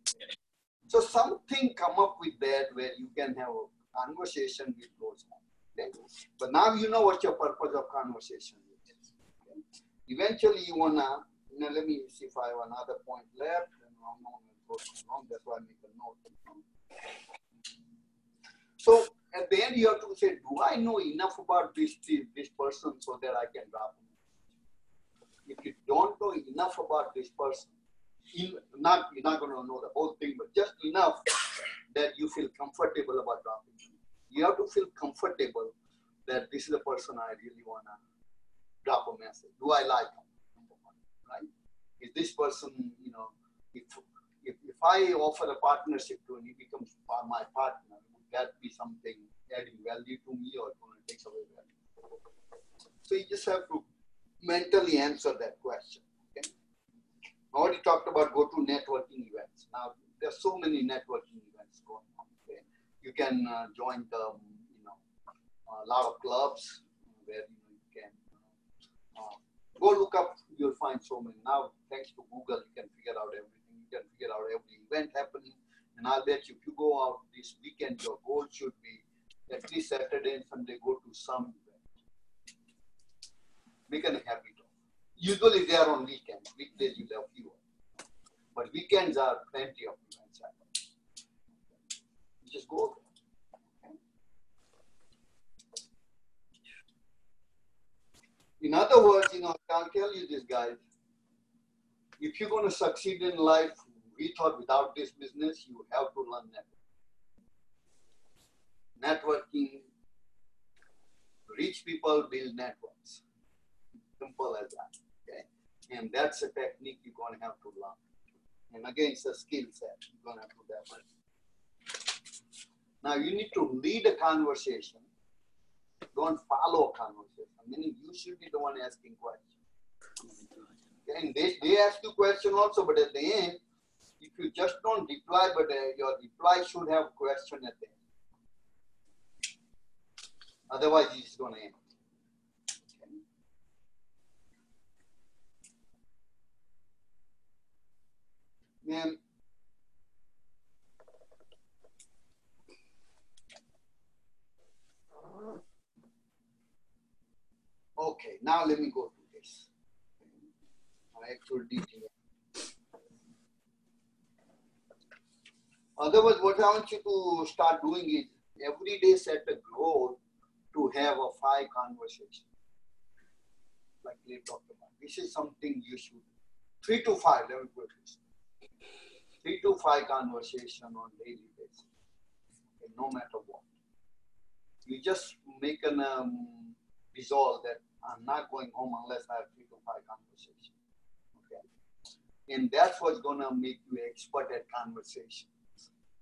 So something come up with that where you can have a conversation with those. Okay? But now you know what your purpose of conversation is. Okay? Eventually you wanna, you know, let me see if I have another point left. And too that's why I make a note. So at the end you have to say, do I know enough about this, this person so that I can drop him? If you don't know enough about this person, in, not you're not going to know the whole thing, but just enough that you feel comfortable about dropping. You have to feel comfortable that this is the person I really want to drop a message. Do I like him? Right? Is this person, you know, if, if, if I offer a partnership to him, he becomes my partner, would that be something adding value to me or going to take away value? So you just have to mentally answer that question. Okay? I already talked about go to networking events. Now there's so many networking events going on. Okay? You can uh, join the, you know, a lot of clubs where you, you can uh, go look up. You'll find so many. Now thanks to Google, you can figure out everything. You can figure out every event happening. And I'll bet you if you go out this weekend, your goal should be at least Saturday and Sunday go to some habit of. Usually they are on weekends. Weekdays you have fewer. But weekends are plenty of events just go. In other words, you know, I'll tell you this, guys. If you're going to succeed in life with or without this business, you have to learn networking. Networking, rich people build networks. Simple as that. Okay. And that's a technique you're going to have to learn. And again, it's a skill set you're going to have to develop. Now, you need to lead a conversation. Don't follow a conversation. Meaning, you should be the one asking questions. Okay? And they, they ask you question also, but at the end, if you just don't reply, but uh, your reply should have question at the end. Otherwise, it's going to end. Then, okay, now let me go to days. Actual DTM. Otherwise, what I want you to start doing is every day set a goal to have a five conversation. Like we talked about. This is something you should three to five, let me put this. Three to five conversation on daily basis. Okay, no matter what. You just make an um, resolve that I'm not going home unless I have three to five conversations. Okay. And that's what's gonna make you expert at conversation.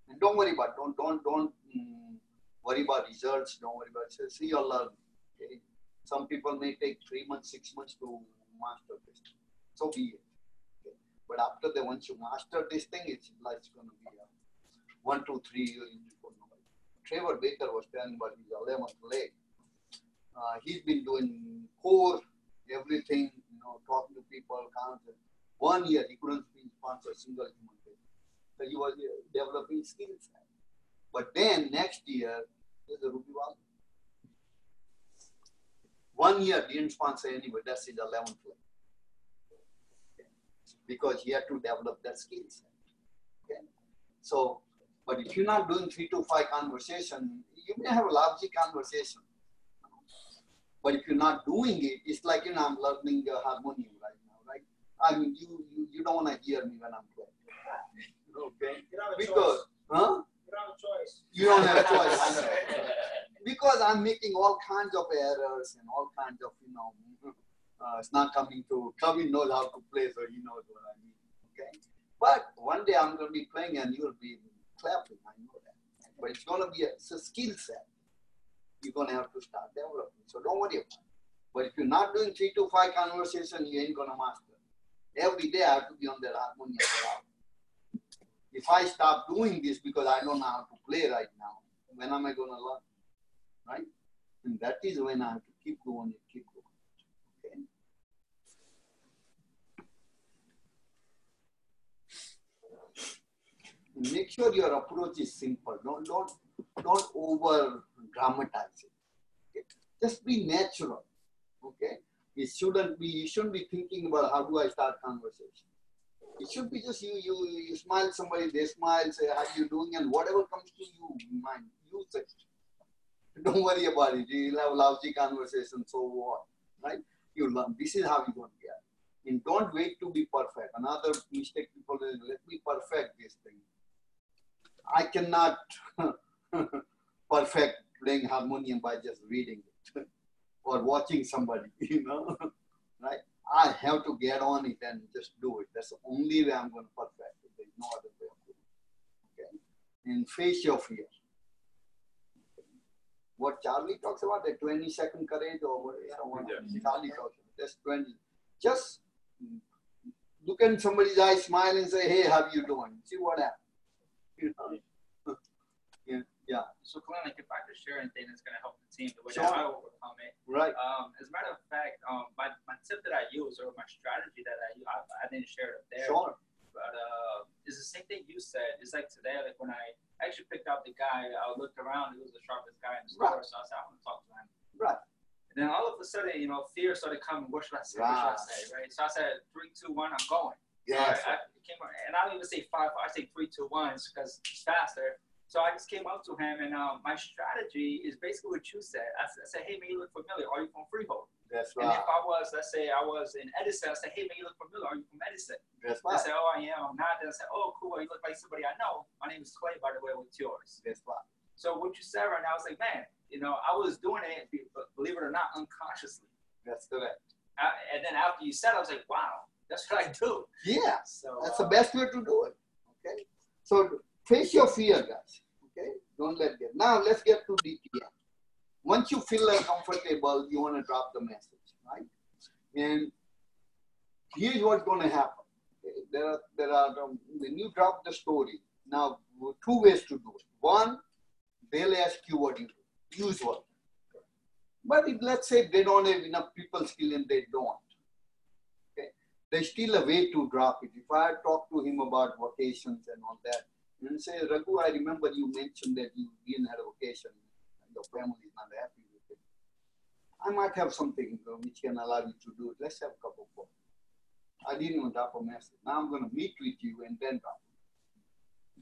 And don't worry about don't don't don't mm, worry about results. Don't worry about. See your learn. Okay. Some people may take three months, six months to master this. So be it. But after that, once you master this thing, it's like it's gonna be a one, two, three years. Trevor Baker was telling about his 11th leg. Uh, he's been doing core, everything, you know, talking to people, content. One year he couldn't sponsor a single human being. So he was uh, developing skills. But then next year, there's a Ruby Wall. One year didn't sponsor anybody, that's his 11th leg. Because he had to develop that skill set. Okay. So, but if you're not doing three to five conversation, you may have a lousy conversation. But if you're not doing it, it's like you know I'm learning uh, harmonium right now, right? I mean, you you, you don't want to hear me when I'm playing. *laughs* Okay? You have Because, choice. huh? You don't have a choice. You don't have a choice. Because I'm making all kinds of errors and all kinds of, you know, uh, it's not coming to, Kevin knows how to play, so he knows what I mean. Okay. But one day I'm going to be playing and you'll be clapping. I know that. But it's going to be a, a skill set. You're going to have to start developing. So don't worry about it. But if you're not doing three to five conversation, you ain't going to master. Every day I have to be on that harmony. If I stop doing this because I don't know how to play right now, when am I going to learn? Right? And that is when I have to keep going and keep going. Okay? Make sure your approach is simple. Don't don't don't over dramatize it. Okay? Just be natural. Okay? It shouldn't be you shouldn't be thinking about how do I start conversation. It should be just you you you smile somebody, they smile, say how are you doing, and whatever comes to you mind, use it. Don't worry about it. You'll have lousy conversation, so what? Right? You learn. This is how you're going to get. And don't wait to be perfect. Another mistake people let me perfect this thing. I cannot *laughs* perfect playing harmonium by just reading it *laughs* or watching somebody, *laughs* you know. right? I have to get on it and just do it. That's the only way I'm going to perfect it. There's no other way of doing it. Okay? And face your fear what Charlie talks about, the 20 second courage or what someone Yeah. Charlie talks about, just 20. Just look in somebody's eye, smile and say, hey, how you doing? See what happens. Yeah, yeah, So, Glenn, like if I could share anything that's gonna help the team, the way Sure. that I overcome it. right. Um, as a matter of fact, um, my, my tip that I use or my strategy that I I, I didn't share it there. Sure. But uh, it's the same thing you said. It's like today, like when I actually picked out the guy, I looked around, he was the sharpest guy in the store, Right. so I said, I want to talk to him. Right. And then all of a sudden, you know, fear started coming. What should I say? What should I Right. say? Right. So I said, three, two, one, I'm going. Yeah. So I, I came, and I don't even say five. I say three, two, one because it's faster. So I just came up to him, and um, my strategy is basically what you said. I said, "Hey, man, you look familiar. Are you from Freehold?" That's right. And if I was, let's say I was in Edison, I said, "Hey, man, you look familiar. Are you from Edison?" That's I right. said, "Oh, I am. I'm not." Then I said, "Oh, cool. You look like somebody I know. My name is Clay, by the way. What's yours?" That's right. So what you said right now, I was like, man, you know, I was doing it, believe it or not, unconsciously. That's correct. I, and then after you said, I was like, wow, that's what I do. Yeah. So That's the uh, best way to do it. Okay. So face your fear, guys. Okay. Don't let get. Now let's get to DTM. Once you feel uncomfortable, you want to drop the message, right? And here's what's going to happen. Okay? There are there are um, when you drop the story. Now two ways to do it. One, they'll ask you what you do. Usual. But if, let's say they don't have enough people skill and they don't there's still a way to drop it. If I talk to him about vacations and all that, and say, Raghu, I remember you mentioned that you didn't have a vacation and your family is not happy with it. I might have something which can allow you to do it. Let's have a cup of coffee. I didn't even drop a message. Now I'm going to meet with you and then drop.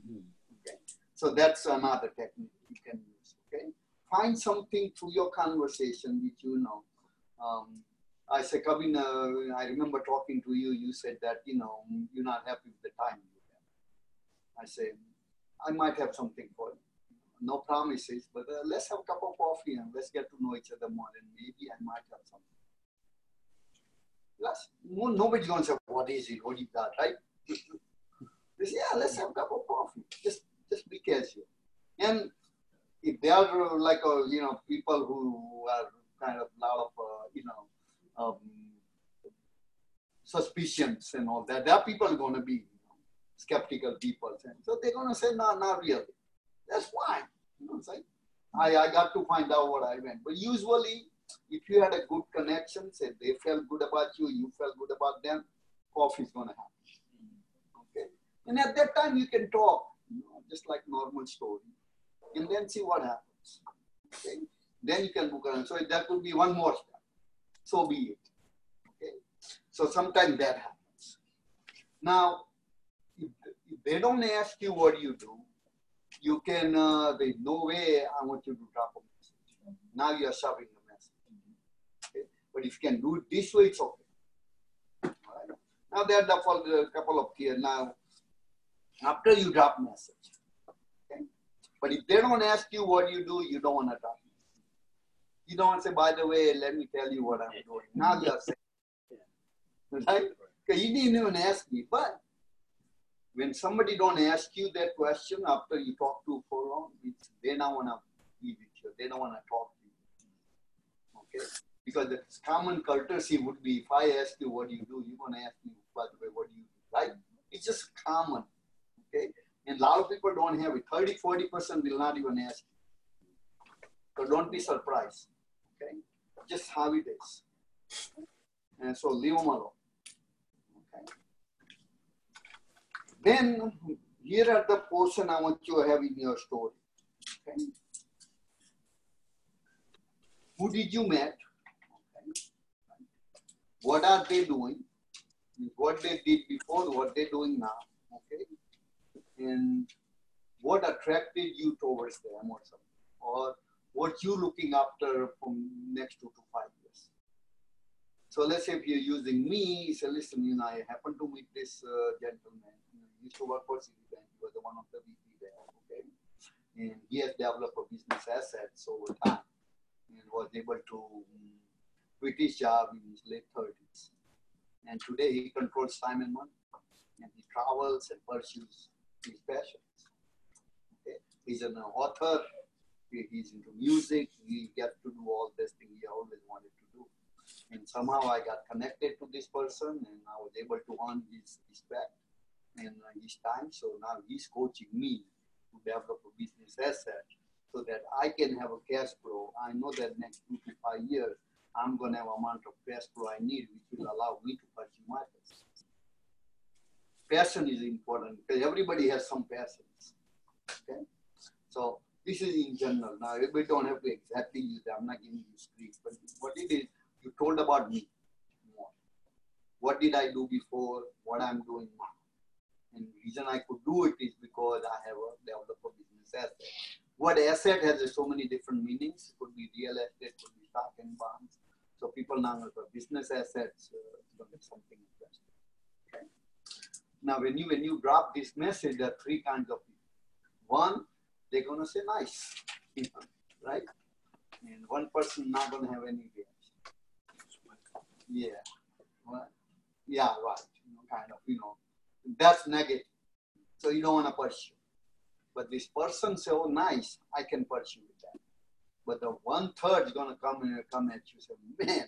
Okay. So that's another technique you can use. Okay. Find something through your conversation which you know. Um, I said, Kavin, uh, I remember talking to you. You said that you know you're not happy with the time. I said, I might have something for you. No promises, but uh, let's have a cup of coffee and let's get to know each other more. And maybe I might have something. Let's, no, nobody's going to say, What is it? What you got, right? *laughs* they say, Yeah, let's have a cup of coffee. Just, just be casual. And if they are like, uh, you know, people who are kind of lot of, uh, you know, um, suspicions and all that, there are people going to be you know, skeptical people. And so they're going to say, No, not really. That's fine. You know? I, I got to find out what I meant. But usually, if you had a good connection, say they felt good about you, you felt good about them, coffee is going to happen. Okay. And at that time, you can talk, you know, just like normal story, and then see what happens. Okay. Then you can book on. So that could be one more step. So be it. Okay. So sometimes that happens. Now, if, they don't ask you what you do, you can, uh, there's no way I want you to drop a message. Now you're shoving the message. Okay? But if you can do it this way, it's okay. Now there are a couple of here. Now, after you drop message, okay? But if they don't ask you what you do, you don't want to drop message. You don't say, by the way, let me tell you what I'm doing. Now you're saying, right? Because you didn't even ask me, but when somebody don't ask you that question after you talk to for long, it's, they don't want to be with you. They don't want to talk to you. Okay? Because the common courtesy would be if I ask you what do you do, you're going to ask me, by the way, what do you do? Right? It's just common. Okay? And a lot of people don't have it. 30, 40% will not even ask you. So don't be surprised. Okay? Just how it is. And so leave them alone. Okay? Then here are the portion I want you to have in your story. Okay. Who did you met? Okay. What are they doing? What they did before, what they're doing now. Okay. And what attracted you towards them or something? Or what you're looking after from next two to five years. So let's say if you're using me, say, listen, you know, I happen to meet this uh, gentleman used to work for Citibank. He was the one of the VP there, okay? And he has developed a business assets over time and was able to um, quit his job in his late 30s. And today he controls time and money. And he travels and pursues his passions. Okay? He's an author. He's into music. He gets to do all this thing he always wanted to do. And somehow I got connected to this person and I was able to earn his respect and uh, his time. So now he's coaching me to develop a business asset so that I can have a cash flow. I know that next two to five years, I'm going to have amount of cash flow I need, which will allow me to pursue my business. Passion is important because everybody has some passions. Okay, so this is in general. Now we don't have to exactly use that. I'm not giving you script, but what it is, you told about me. What did I do before? What I'm doing now. And the reason I could do it is because I have a developed a business asset. What asset has so many different meanings. It could be real estate, could be stock and bonds. So people now have business assets, uh, something interesting. Okay. Now, when you when you drop this message, there are three kinds of people. One, they're gonna say nice, right? And one person not gonna have any reaction. Yeah. Well, yeah, right. You know, kind of, you know, that's negative. So you don't want to pursue. But this person say, oh, nice, I can pursue with that. But the one third is going to come and come at you say, man,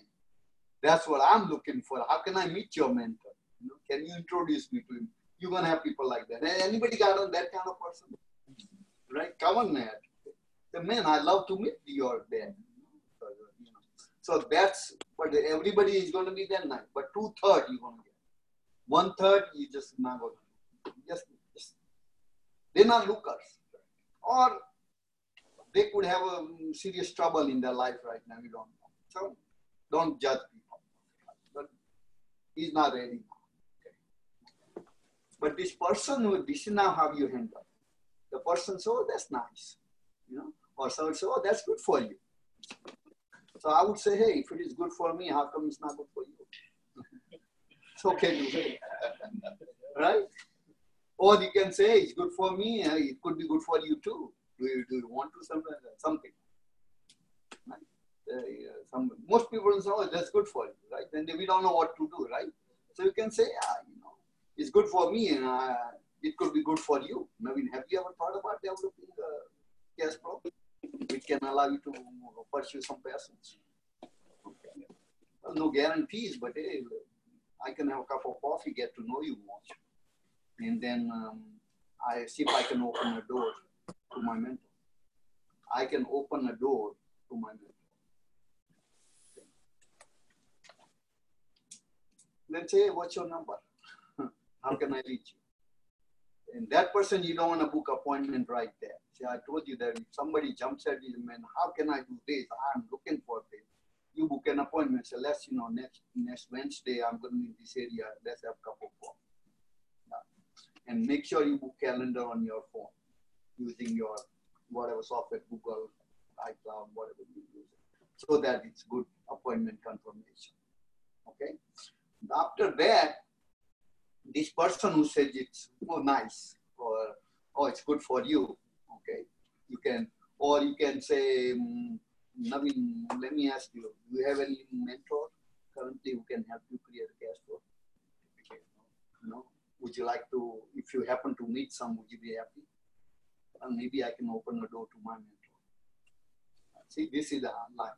that's what I'm looking for. How can I meet your mentor? You know, can you introduce me to him? You're to have people like that. Anybody got on that kind of person? Right? Man. The man, I love to meet your dad. So that's but everybody is going to be that night, But two third you're going to get. One third you just not going to just, just they're not lookers. Or they could have a um, serious trouble in their life right now. You don't know. So don't judge people. But he's not ready. Okay. But this person this is now how you handle. The person says, oh, that's nice. You know, or someone says, oh, that's good for you. So I would say, hey, if it is good for me, how come it's not good for you? *laughs* it's okay to say, *laughs* right? Or you can say, it's good for me, it could be good for you too. Do you, do you want to something? Uh, some, most people say, oh, that's good for you, right? Then we don't know what to do, right? So you can say, yeah, you know, it's good for me and uh, it could be good for you. Naveen, have you ever thought about developing a cash flow? Which can allow you to pursue some passions. Well, no guarantees, but hey, I can have a cup of coffee, get to know you more. And then um, I see if I can open a door to my mentor. I can open a door to my mentor. Then say, what's your number? *laughs* How can I reach you? And that person, you don't want to book appointment right there. See, I told you that if somebody jumps at you, man, how can I do this? I'm looking for this. You book an appointment. Say, let's, you know, next next Wednesday, I'm going to be in this area. Let's have a cup of coffee. Yeah. And make sure you book calendar on your phone using your whatever software, Google, iCloud, whatever you use, so that it's good appointment confirmation. Okay. After that, this person who says it's oh nice or oh it's good for you, okay, you can or you can say, um, let me ask you, do you have any mentor currently who can help you create a cash flow? No. Would you like to, if you happen to meet some, would you be happy? Well, maybe I can open a door to my mentor. See, this is the line.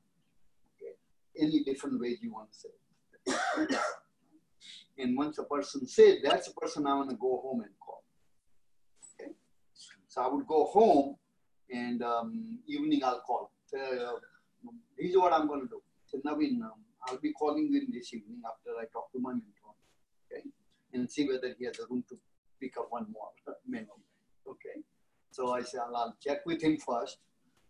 Okay. Any different way you want to say. And once a person said, that's the person I want to go home and call. Okay. So I would go home and um, evening I'll call. Uh, this is what I'm going to do. So Naveen, um, I'll be calling you in this evening after I talk to my mentor. Okay. And see whether he has a room to pick up one more mentor. Okay. So I said, I'll, I'll check with him first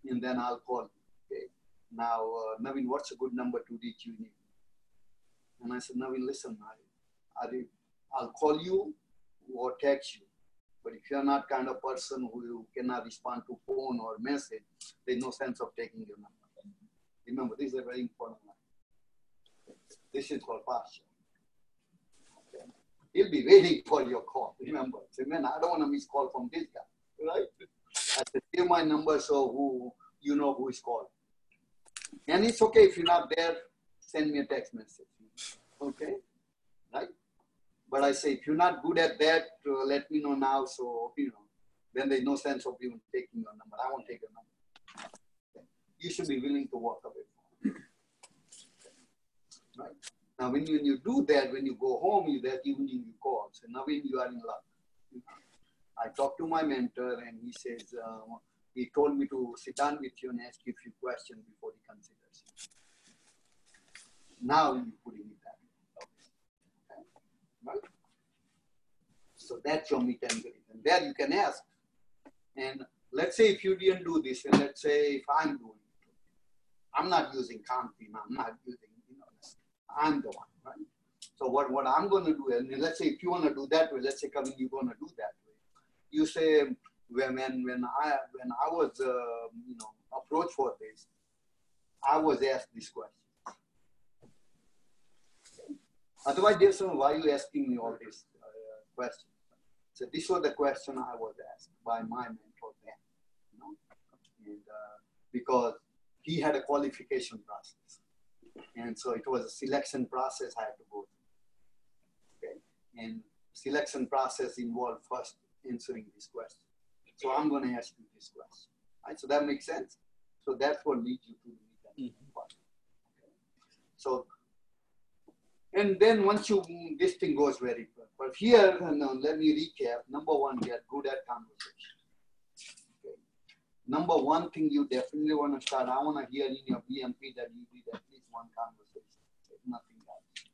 and then I'll call you. Okay. Now, uh, Naveen, what's a good number to reach you in? And I said, Naveen, listen, I, I'll call you or text you. But if you're not kind of person who cannot respond to phone or message, there's no sense of taking your number. Remember, this is a very important line. This is called posture. Okay. He'll be waiting for your call. Remember, man, I don't want to miss call from this guy, right? I said, give my number so who you know who is calling. And it's okay if you're not there, send me a text message. Okay, right? But I say, if you're not good at that, uh, let me know now. So, you know, then there's no sense of even taking your number. I won't take your number. You should be willing to walk away. Right? Now, when you, when you do that, when you go home, you that evening you call. So now when you are in luck. I talked to my mentor and he says, uh, he told me to sit down with you and ask you a few questions before he considers it. Now you're putting it back. Okay. Right? So that's your meet and greet. And there you can ask. And let's say if you didn't do this, and let's say if I'm doing it, I'm not using Kanti, I'm not using, you know, I'm the one, right? So what, what I'm going to do, and let's say if you want to do that way, let's say coming, you're going to do that way. You say when when when I when I was uh, you know approached for this, I was asked this question. Otherwise, there's some why are you asking me all these uh, questions? So this was the question I was asked by my mentor then, you know, and uh, because he had a qualification process, and so it was a selection process I had to go through. Okay, and selection process involved first answering this question. So I'm going to ask you this question. Right? So that makes sense. So that's what leads you to the mm-hmm. Okay. So and then once you, this thing goes very well. But here, now, let me recap. Number one, get good at conversation. Okay. Number one thing you definitely want to start, I want to hear in your BMP that you did at least one conversation. nothing else.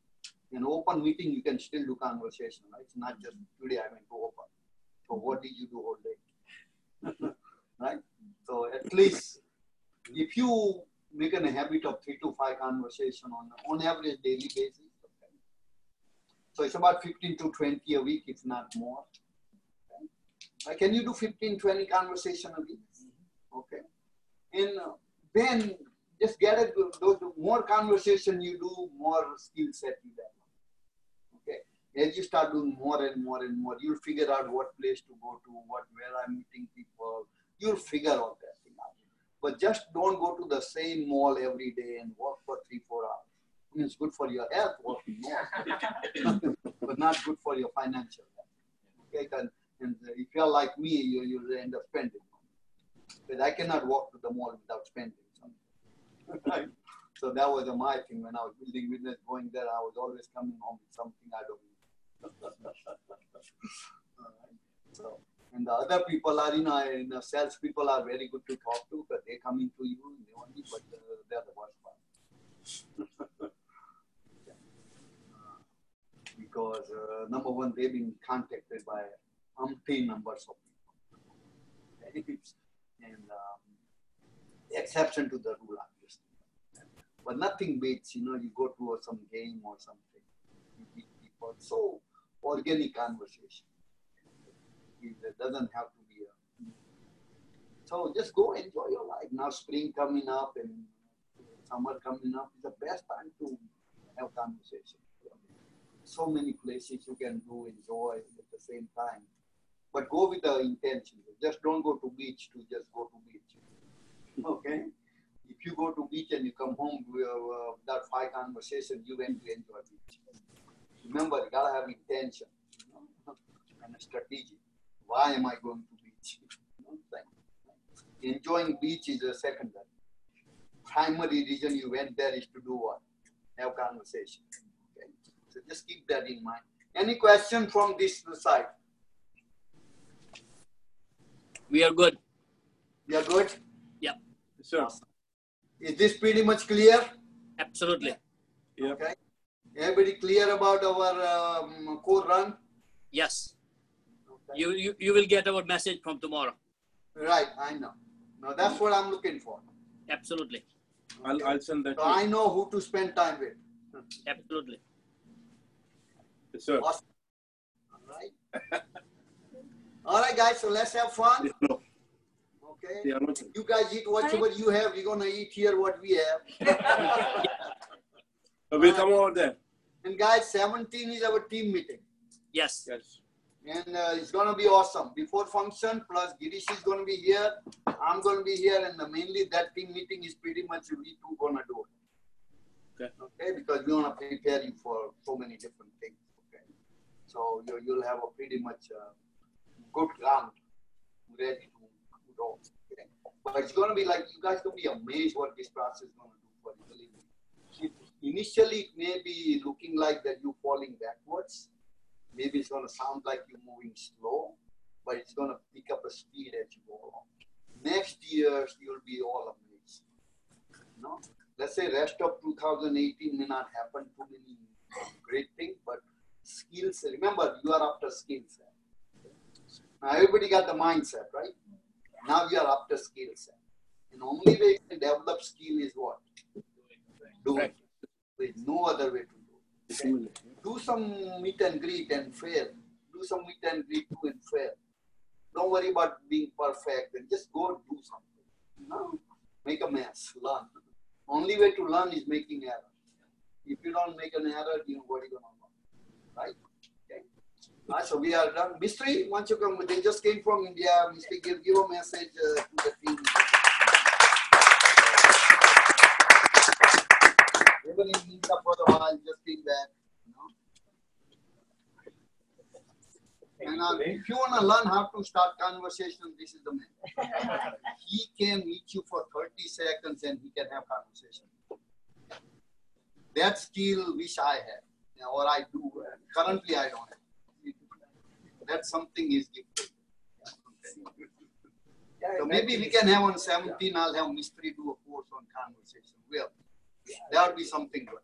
In open meeting, you can still do conversation, right? It's not just today I went to open. So what did you do all day? *laughs* right? So at least if you make an habit of three to five conversation on on average daily basis. So it's about 15 to 20 a week, if not more. Okay? Uh, can you do 15, 20 conversation a week? Okay. And uh, then just get it. Those more conversation you do, more skill set you develop. Okay. As you start doing more and more and more, you'll figure out what place to go to, what where I'm meeting people. You'll figure out that thing out. But just don't go to the same mall every day and walk for three, four hours. It's good for your health walking *laughs* more, but not good for your financial health. Okay, and, and if you're like me, you you end up spending money. But I cannot walk to the mall without spending something. right? *laughs* So that was my thing when I was building business, going there. I was always coming home with something I don't need. *laughs* So, and the other people are, you know, you know, sales people are very good to talk to because they come into you they only, but uh, they're the worst one. Because uh, number one, they've been contacted by umpteen numbers of people. And um, exception to the rule, obviously. But nothing beats, you know, you go to some game or something, you meet people. So organic conversation. It doesn't have to be a. So just go enjoy your life. Now spring coming up and summer coming up is the best time to have conversation. So many places you can do enjoy at the same time. But go with the intention. Just don't go to beach to just go to beach. *laughs* Okay? If you go to beach and you come home with uh, that five conversation, you went to enjoy beach. Remember, you gotta have intention you know, *laughs* and strategy. Why am I going to beach? *laughs* Enjoying beach is a secondary. Primary reason you went there is to do what? Have conversation. Okay? So just keep that in mind. Any question from this side? We are good. We are good? Yeah. Sure. Is this pretty much clear? Absolutely. Yep. Okay. Everybody clear about our um, core run? Yes. Okay. You, you you will get our message from tomorrow. Right, I know. Now that's what I'm looking for. Absolutely. I'll, I'll send that So. I know who to spend time with. Absolutely. Yes, sir. Awesome. All right. *laughs* All right, guys. So let's have fun. Yes, no. Okay. Yeah, You guys eat whatever you have. We're gonna eat here what we have. *laughs* We'll come over there. And guys, 17 is our team meeting. Yes. Yes. and uh, it's going to be awesome. Before function, plus Girish is going to be here. I'm going to be here, and uh, mainly that team meeting is pretty much we two going to do it. Okay. Okay, because we want to prepare you for so many different things. So you, you'll have a pretty much uh, good ground ready to go. Okay? But it's going to be like you guys going to be amazed what this process is going to do for you. Believe me. It- Initially, it may be looking like that you're falling backwards maybe it's going to sound like you're moving slow, but it's going to pick up a speed as you go along. Next year, you'll be all amazed. No, let's say rest of 2018 may not happen too many great things, but skills. Remember, you are after skills. Now everybody got the mindset, right? Now you are after skill set, and only way you can develop skill is what? Do it. There's no other way to do it do some meet and greet and fail. Do some meet and greet, do and fail. Don't worry about being perfect and just go do something. No, make a mess, learn. Only way to learn is making error. If you don't make an error, you know what are you gonna right? Okay. Alright, so we are done. Mystery, once you come, they just came from India. Mystery, give give a message uh, to the team. Everybody needs up for the while, just came back. And uh, if you want to learn how to start conversation, this is the man. *laughs* he can meet you for 30 seconds and he can have conversation. That skill which I have, or I do. Currently, I don't. That's something is gifted. So maybe we can have on 17, I'll have mystery do a course on conversation. Well, that would be something good.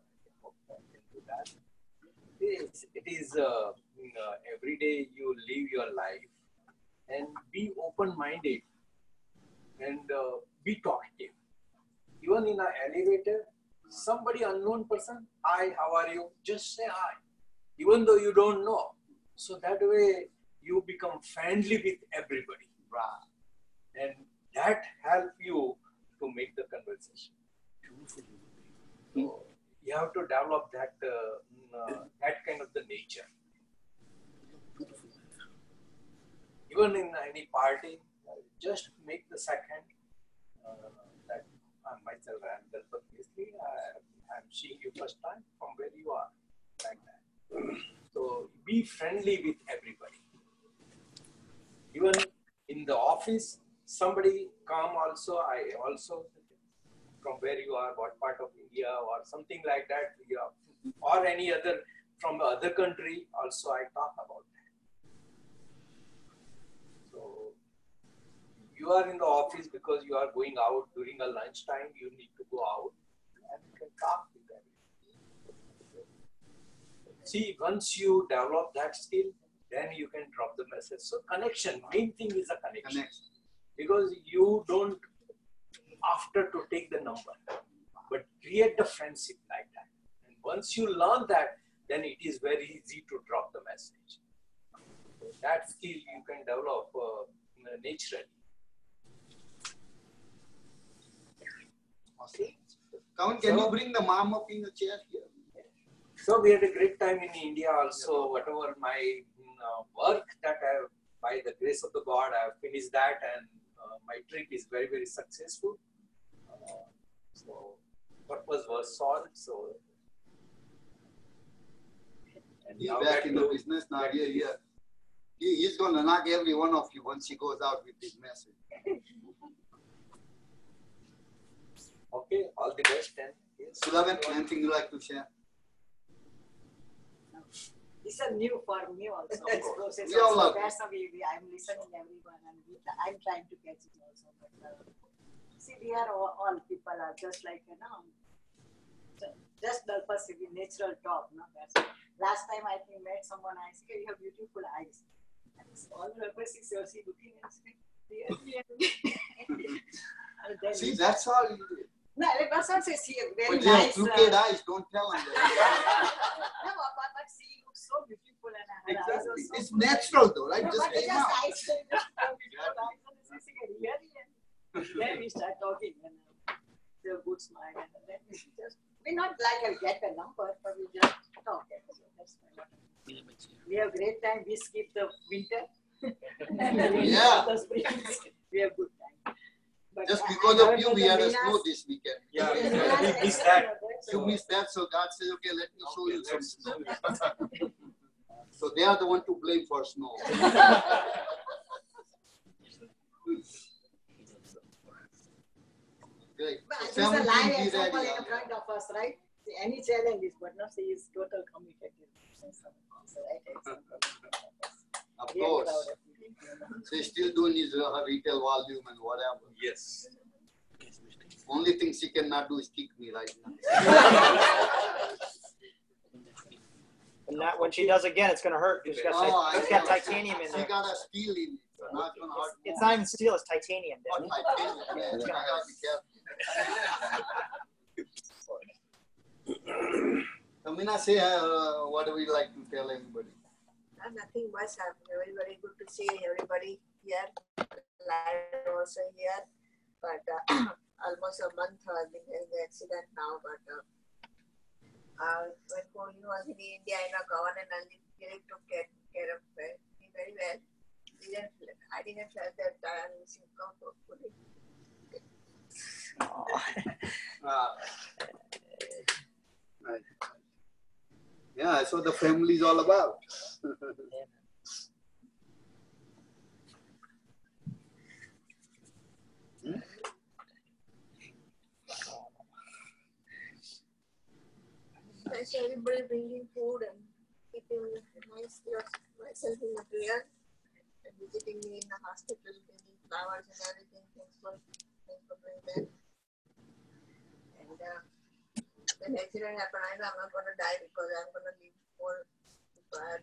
It is, it is uh, uh, every day you live your life and be open minded and uh, be talkative. Even in an elevator, somebody unknown person, hi, how are you? Just say hi, even though you don't know. So that way you become friendly with everybody. And that help you to make the conversation. So you have to develop that uh, mm, uh, that kind of the nature. Even in any party, uh, just make the second uh, that I'm myself and I, I'm seeing you first time from where you are, like that. So be friendly with everybody. Even in the office, somebody come also. I also from where you are, what part of India or something like that, or any other from the other country. Also, I talk about that. So you are in the office because you are going out during a lunchtime. You need to go out and you can talk with them. See, once you develop that skill, then you can drop the message. So connection, main thing is a connection. Connection. Because you don't after to take the number, but create the friendship like that. And once you learn that, then it is very easy to drop the message. That skill you can develop uh, naturally. Okay. Can you bring the mom up in the chair here? So we had a great time in India also. Whatever my uh, work that I, by the grace of the God, I have finished that, and uh, my trip is very very successful. Uh, so purpose was solved. So and He's back in the business now. Here, here. He, he's gonna knock every one of you once he goes out with this message. *laughs* Okay, all the best and yes. Sulavan, anything you like to share? It's a new for me also. Of This course. process We all also. love That's why we, we, I'm listening everyone and we, I'm trying to catch it also. But uh, see, we are all, all people are just like you know, ju- just the first we natural talk. No, that's last time I think met someone. I said you have beautiful eyes. And it's all the person is she looking and saying, really. and then See, that's all you did. *laughs* no, the person says she very But you have nice. crooked uh, eyes, don't tell him that. no, but, but she looks so beautiful and her eyes Exactly. so It's good. natural though, right? No, Just but came just out. nice to know how beautiful eyes and she said, really? And then we start talking and uh, they good smile and then we just, we not like a get a number, but we just talk. And so that's why we have great time. We skip the winter. *laughs* Yeah. *laughs* The spring. We have good time. But Just because of you, we the had a snow this weekend. Yeah, *laughs* the we missed that. You so- missed that, so God said, okay, let me show you some snow. *laughs* So they are the one to blame for snow. *laughs* Great. But So There's a 17 live be example in front of us, right? See, Any challenges, but not say is total committed. So, right, example. Of course. Proud of you. So he's still doing his uh, retail volume and whatever. Yes. Only thing she cannot do is kick me right now. And that when she does again, it's gonna hurt. She's got, Oh, I ti- it's got know. titanium in there. She got a steel in it, so now it's gonna hurt It's, it's not even steel; it's titanium. Not Dad. titanium, man. You gotta be careful. *laughs* Amina, say uh, what do we like to tell everybody? Uh, nothing much happening. Very, very good to see everybody here. Live also here. But uh, *clears throat* almost a month I've been in the accident now. But uh, uh, when Kohli was in India, you know, Governor Nandini took care, care of uh, me very well. Didn't, I didn't feel that I am missing hopefully. *laughs* Uh, *laughs* right. Yeah, that's what the family is all about. Nice everybody bringing food and keeping myself in the prayer and visiting me in the hospital, bringing flowers and everything. Thanks for thanks for doing that. And uh, when accident happened, I know I'm not gonna die because I'm gonna live more. But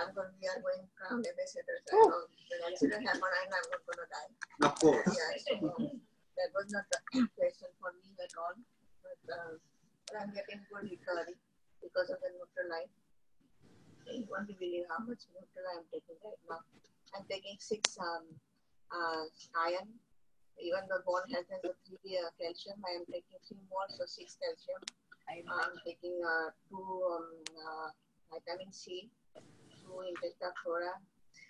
I'm gonna we are going crown ambassadors. I know when accident happened, I know I'm not gonna die. Of course. Yeah, so that was not a question for me at all. But, uh, but I'm getting good recovery because of the Nutrilite. You won't believe how much Nutrilite I'm taking right now. I'm taking six um, uh, iron. Even the bone health has a three uh, calcium. I am taking three more, so six calcium. I'm taking uh, two um, uh, vitamin C, two intestaflora,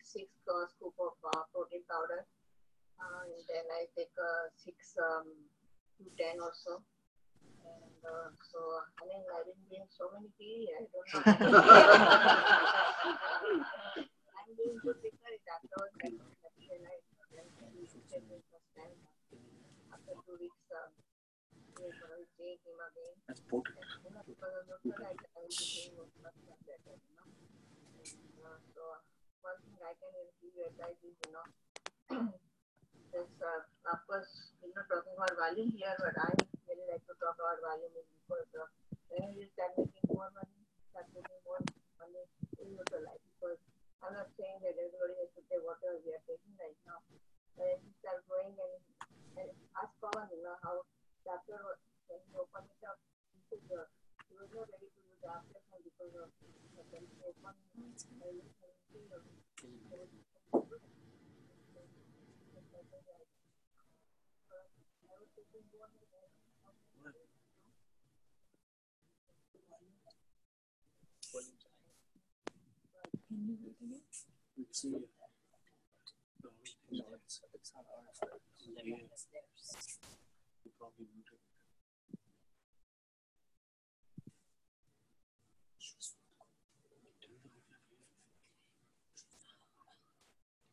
six uh, scoop of uh, protein powder, uh, and then I take uh, six um, to ten or so. And uh, so, I mean, I didn't drink so many tea. I don't know. *laughs* I'm doing good because after all, I realized That's potent. And, you because I will be doing much much better, you know. And, so, one thing I can you advice is, you know, of course, talking about here, but I really like to talk about because you more money, more money in Nutrilite. Because I'm not saying that everybody has to take whatever we are taking right now. But as you start growing and, and ask Pawan, you know, how after when you open it up, he said, uh, he was not ready to do the operation because of the when you open uh, you know, Let's see.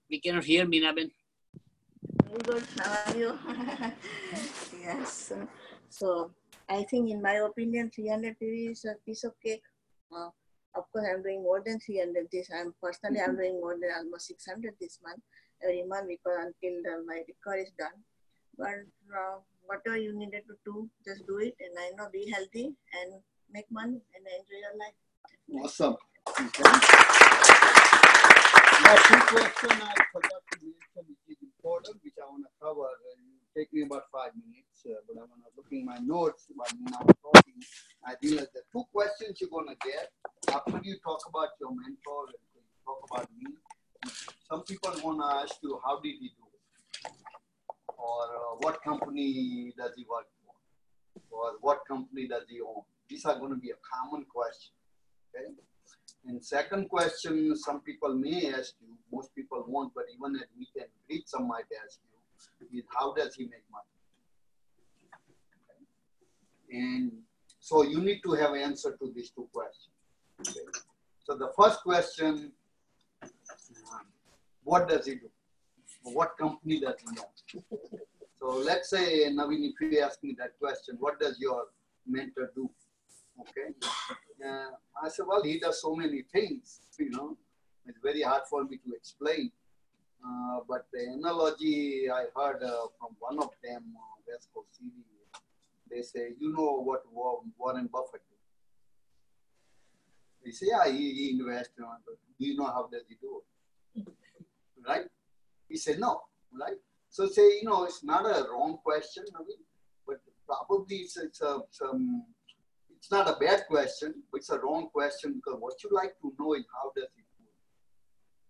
We cannot hear Minaben. Very good. How are you? yes. So I think, in my opinion, 300 PV is a piece of cake. Uh, of course, I'm doing more than 300 this. I'm personally, I'm doing more than almost 600 this month, every month, because until the, my record is done. But uh, whatever you needed to do, just do it. And I know, be healthy and make money and enjoy your life. Awesome. Okay. Now, two questions I forgot to mention, which I want to cover. It'll take me about five minutes, uh, but I'm looking my notes while now I'm talking. I realized the two questions you're gonna get after you talk about your mentor and you talk about me. Some people wanna ask you, how did he do it? Or uh, what company does he work for? Or what company does he own? These are gonna be a common question. Okay. And second question, some people may ask you, most people won't, but even at meet and greet, some might ask you, is how does he make money? Okay. And so you need to have answer to these two questions. Okay. So the first question, um, what does he do? What company does he own? So let's say, Naveen, if you ask me that question, what does your mentor do? Okay. Uh, I said, well, he does so many things, you know. It's very hard for me to explain. Uh, but the analogy I heard uh, from one of them, uh, West Coast CD, they say, you know what Warren Buffett do? They say, yeah, he, he invests. Do you know how does he do it? *laughs* right? He said, no, right? So say, you know, it's not a wrong question, Naveen, but probably it's, it's a, some it's not a bad question, but it's a wrong question because what you like to know is how does he do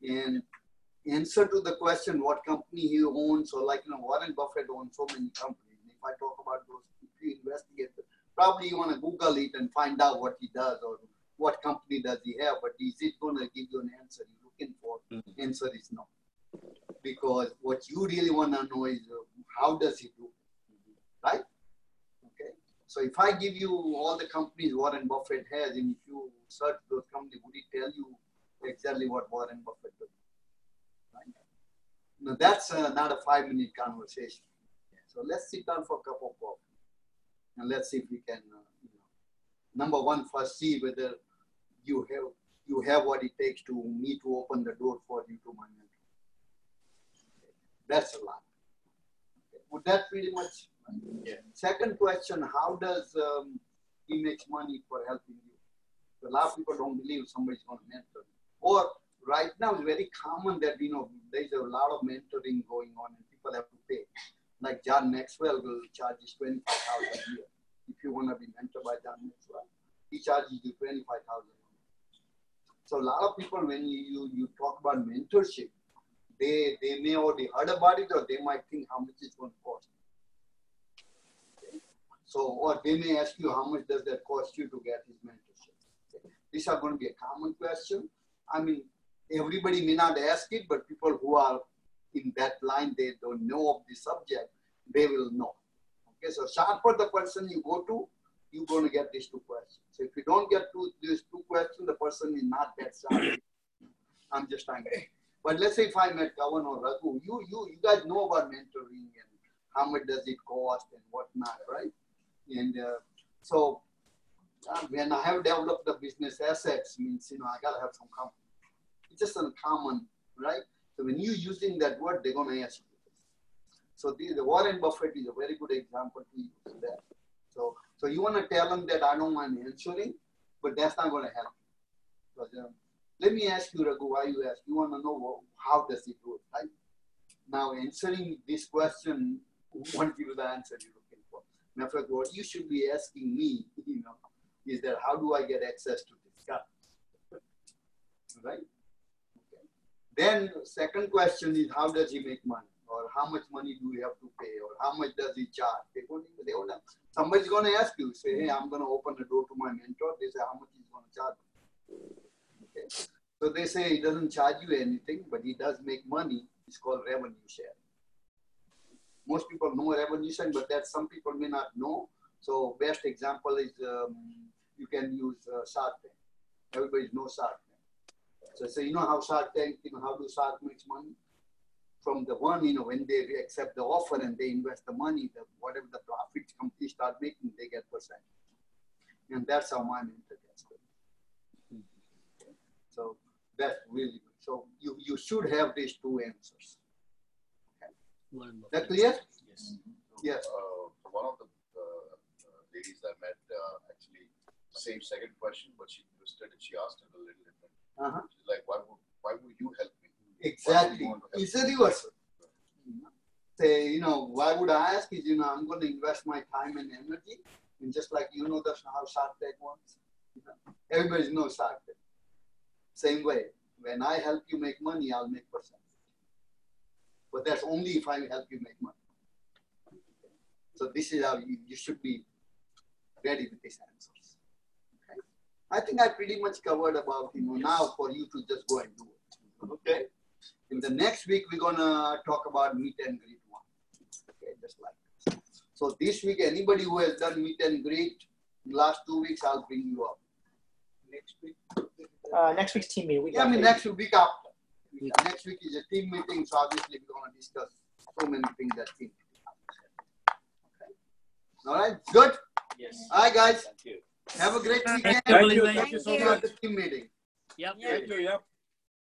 it? And answer to the question what company he owns, or like you know, Warren Buffett owns so many companies. If I talk about those, if you investigate, probably you want to Google it and find out what he does or what company does he have. But is it going to give you an answer you're looking for? Answer is no, because what you really want to know is uh, how does he do, it? right? So if I give you all the companies Warren Buffett has, and if you search those companies, would it tell you exactly what Warren Buffett does? Right? Now that's uh, not a five-minute conversation. So let's sit down for a cup of coffee, and let's see if we can, uh, you know, number one, first see whether you have you have what it takes to me to open the door for you to my mentor. That's a lot. Would that pretty much? Yeah. Second question: How does um, he makes money for helping you? A lot of people don't believe somebody's going to mentor. Or right now, it's very common that you know there's a lot of mentoring going on and people have to pay. Like John Maxwell will charge you twenty-five thousand a year. If you want to be mentored by John Maxwell, he charges you twenty-five thousand. So a lot of people, when you, you, you talk about mentorship, they they may already heard about it or they might think how much it's going to cost. So, or they may ask you how much does that cost you to get his mentorship. These are going to be a common question. I mean, everybody may not ask it, but people who are in that line, they don't know of the subject, they will know. Okay, so sharper the person you go to, you're going to get these two questions. So if you don't get to these two questions, the person is not that sharp. I'm just trying to. But let's say if I met Kavan or Raghu, you, you, you guys know about mentoring and how much does it cost and whatnot, right? And uh, so uh, when I have developed the business assets, means, you know, I got to have some company. It's just uncommon, right? So when you're using that word, they're going to ask you. So the, the Warren Buffett is a very good example to use that. So, so you want to tell them that I don't want answering, but that's not going to help. Because, um, let me ask you, Raghu, why you ask? You want to know how does it it, right? Now, answering this question won't give you the answer you're for. Matter of what you should be asking me, *laughs* you know, is that how do I get access to this guy? Right? Okay. Then second question is how does he make money? Or how much money do we have to pay? Or how much does he charge? They won't, they won't Somebody's to ask you, say, hey, I'm going to open the door to my mentor. They say, how much he's going to charge? Okay. So they say he doesn't charge you anything, but he does make money. It's called revenue share. Most people know revolution, but that some people may not know. So best example is um, you can use uh, Shark Tank. Everybody knows Shark Tank. So, so you know how Shark Tank, you know, how do Shark makes money? From the one, you know, when they accept the offer and they invest the money, the, whatever the profits companies start making, they get percent. And that's how my mentor gets paid. So that's really good. So you, you should have these two answers. Okay. That clear? Yes. Yes. Uh, one of the uh, uh, ladies I met uh, actually same second question, but she twisted it. She asked it a little different. Uh-huh. She's like, "Why would why would you help me?" Exactly. It's a reversal. Say, you know, why would I ask? Is you know, I'm going to invest my time and energy, and just like you know, that's how Shark Tank works. You know, everybody knows Shark Tank. Same way, when I help you make money, I'll make percent. But that's only if I help you make money. So this is how you, you should be ready with these answers. Okay. I think I pretty much covered about you know now for you to just go and do it. Okay. In the next week we're gonna talk about meet and greet one. Okay, just like this. So this week anybody who has done meet and greet last two weeks, I'll bring you up. Next week. Uh, next week's team meeting. We Yeah, I mean next week after. Next week is a team meeting, so obviously we're gonna discuss so many things that team. Okay. All right, good. Yes. All right, guys. Thank you. Have a great weekend. Thank you. Thank you so See at the team meeting. Yep. Thank you, yep.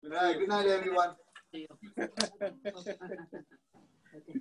All right, good night, everyone. *laughs* See you. *laughs*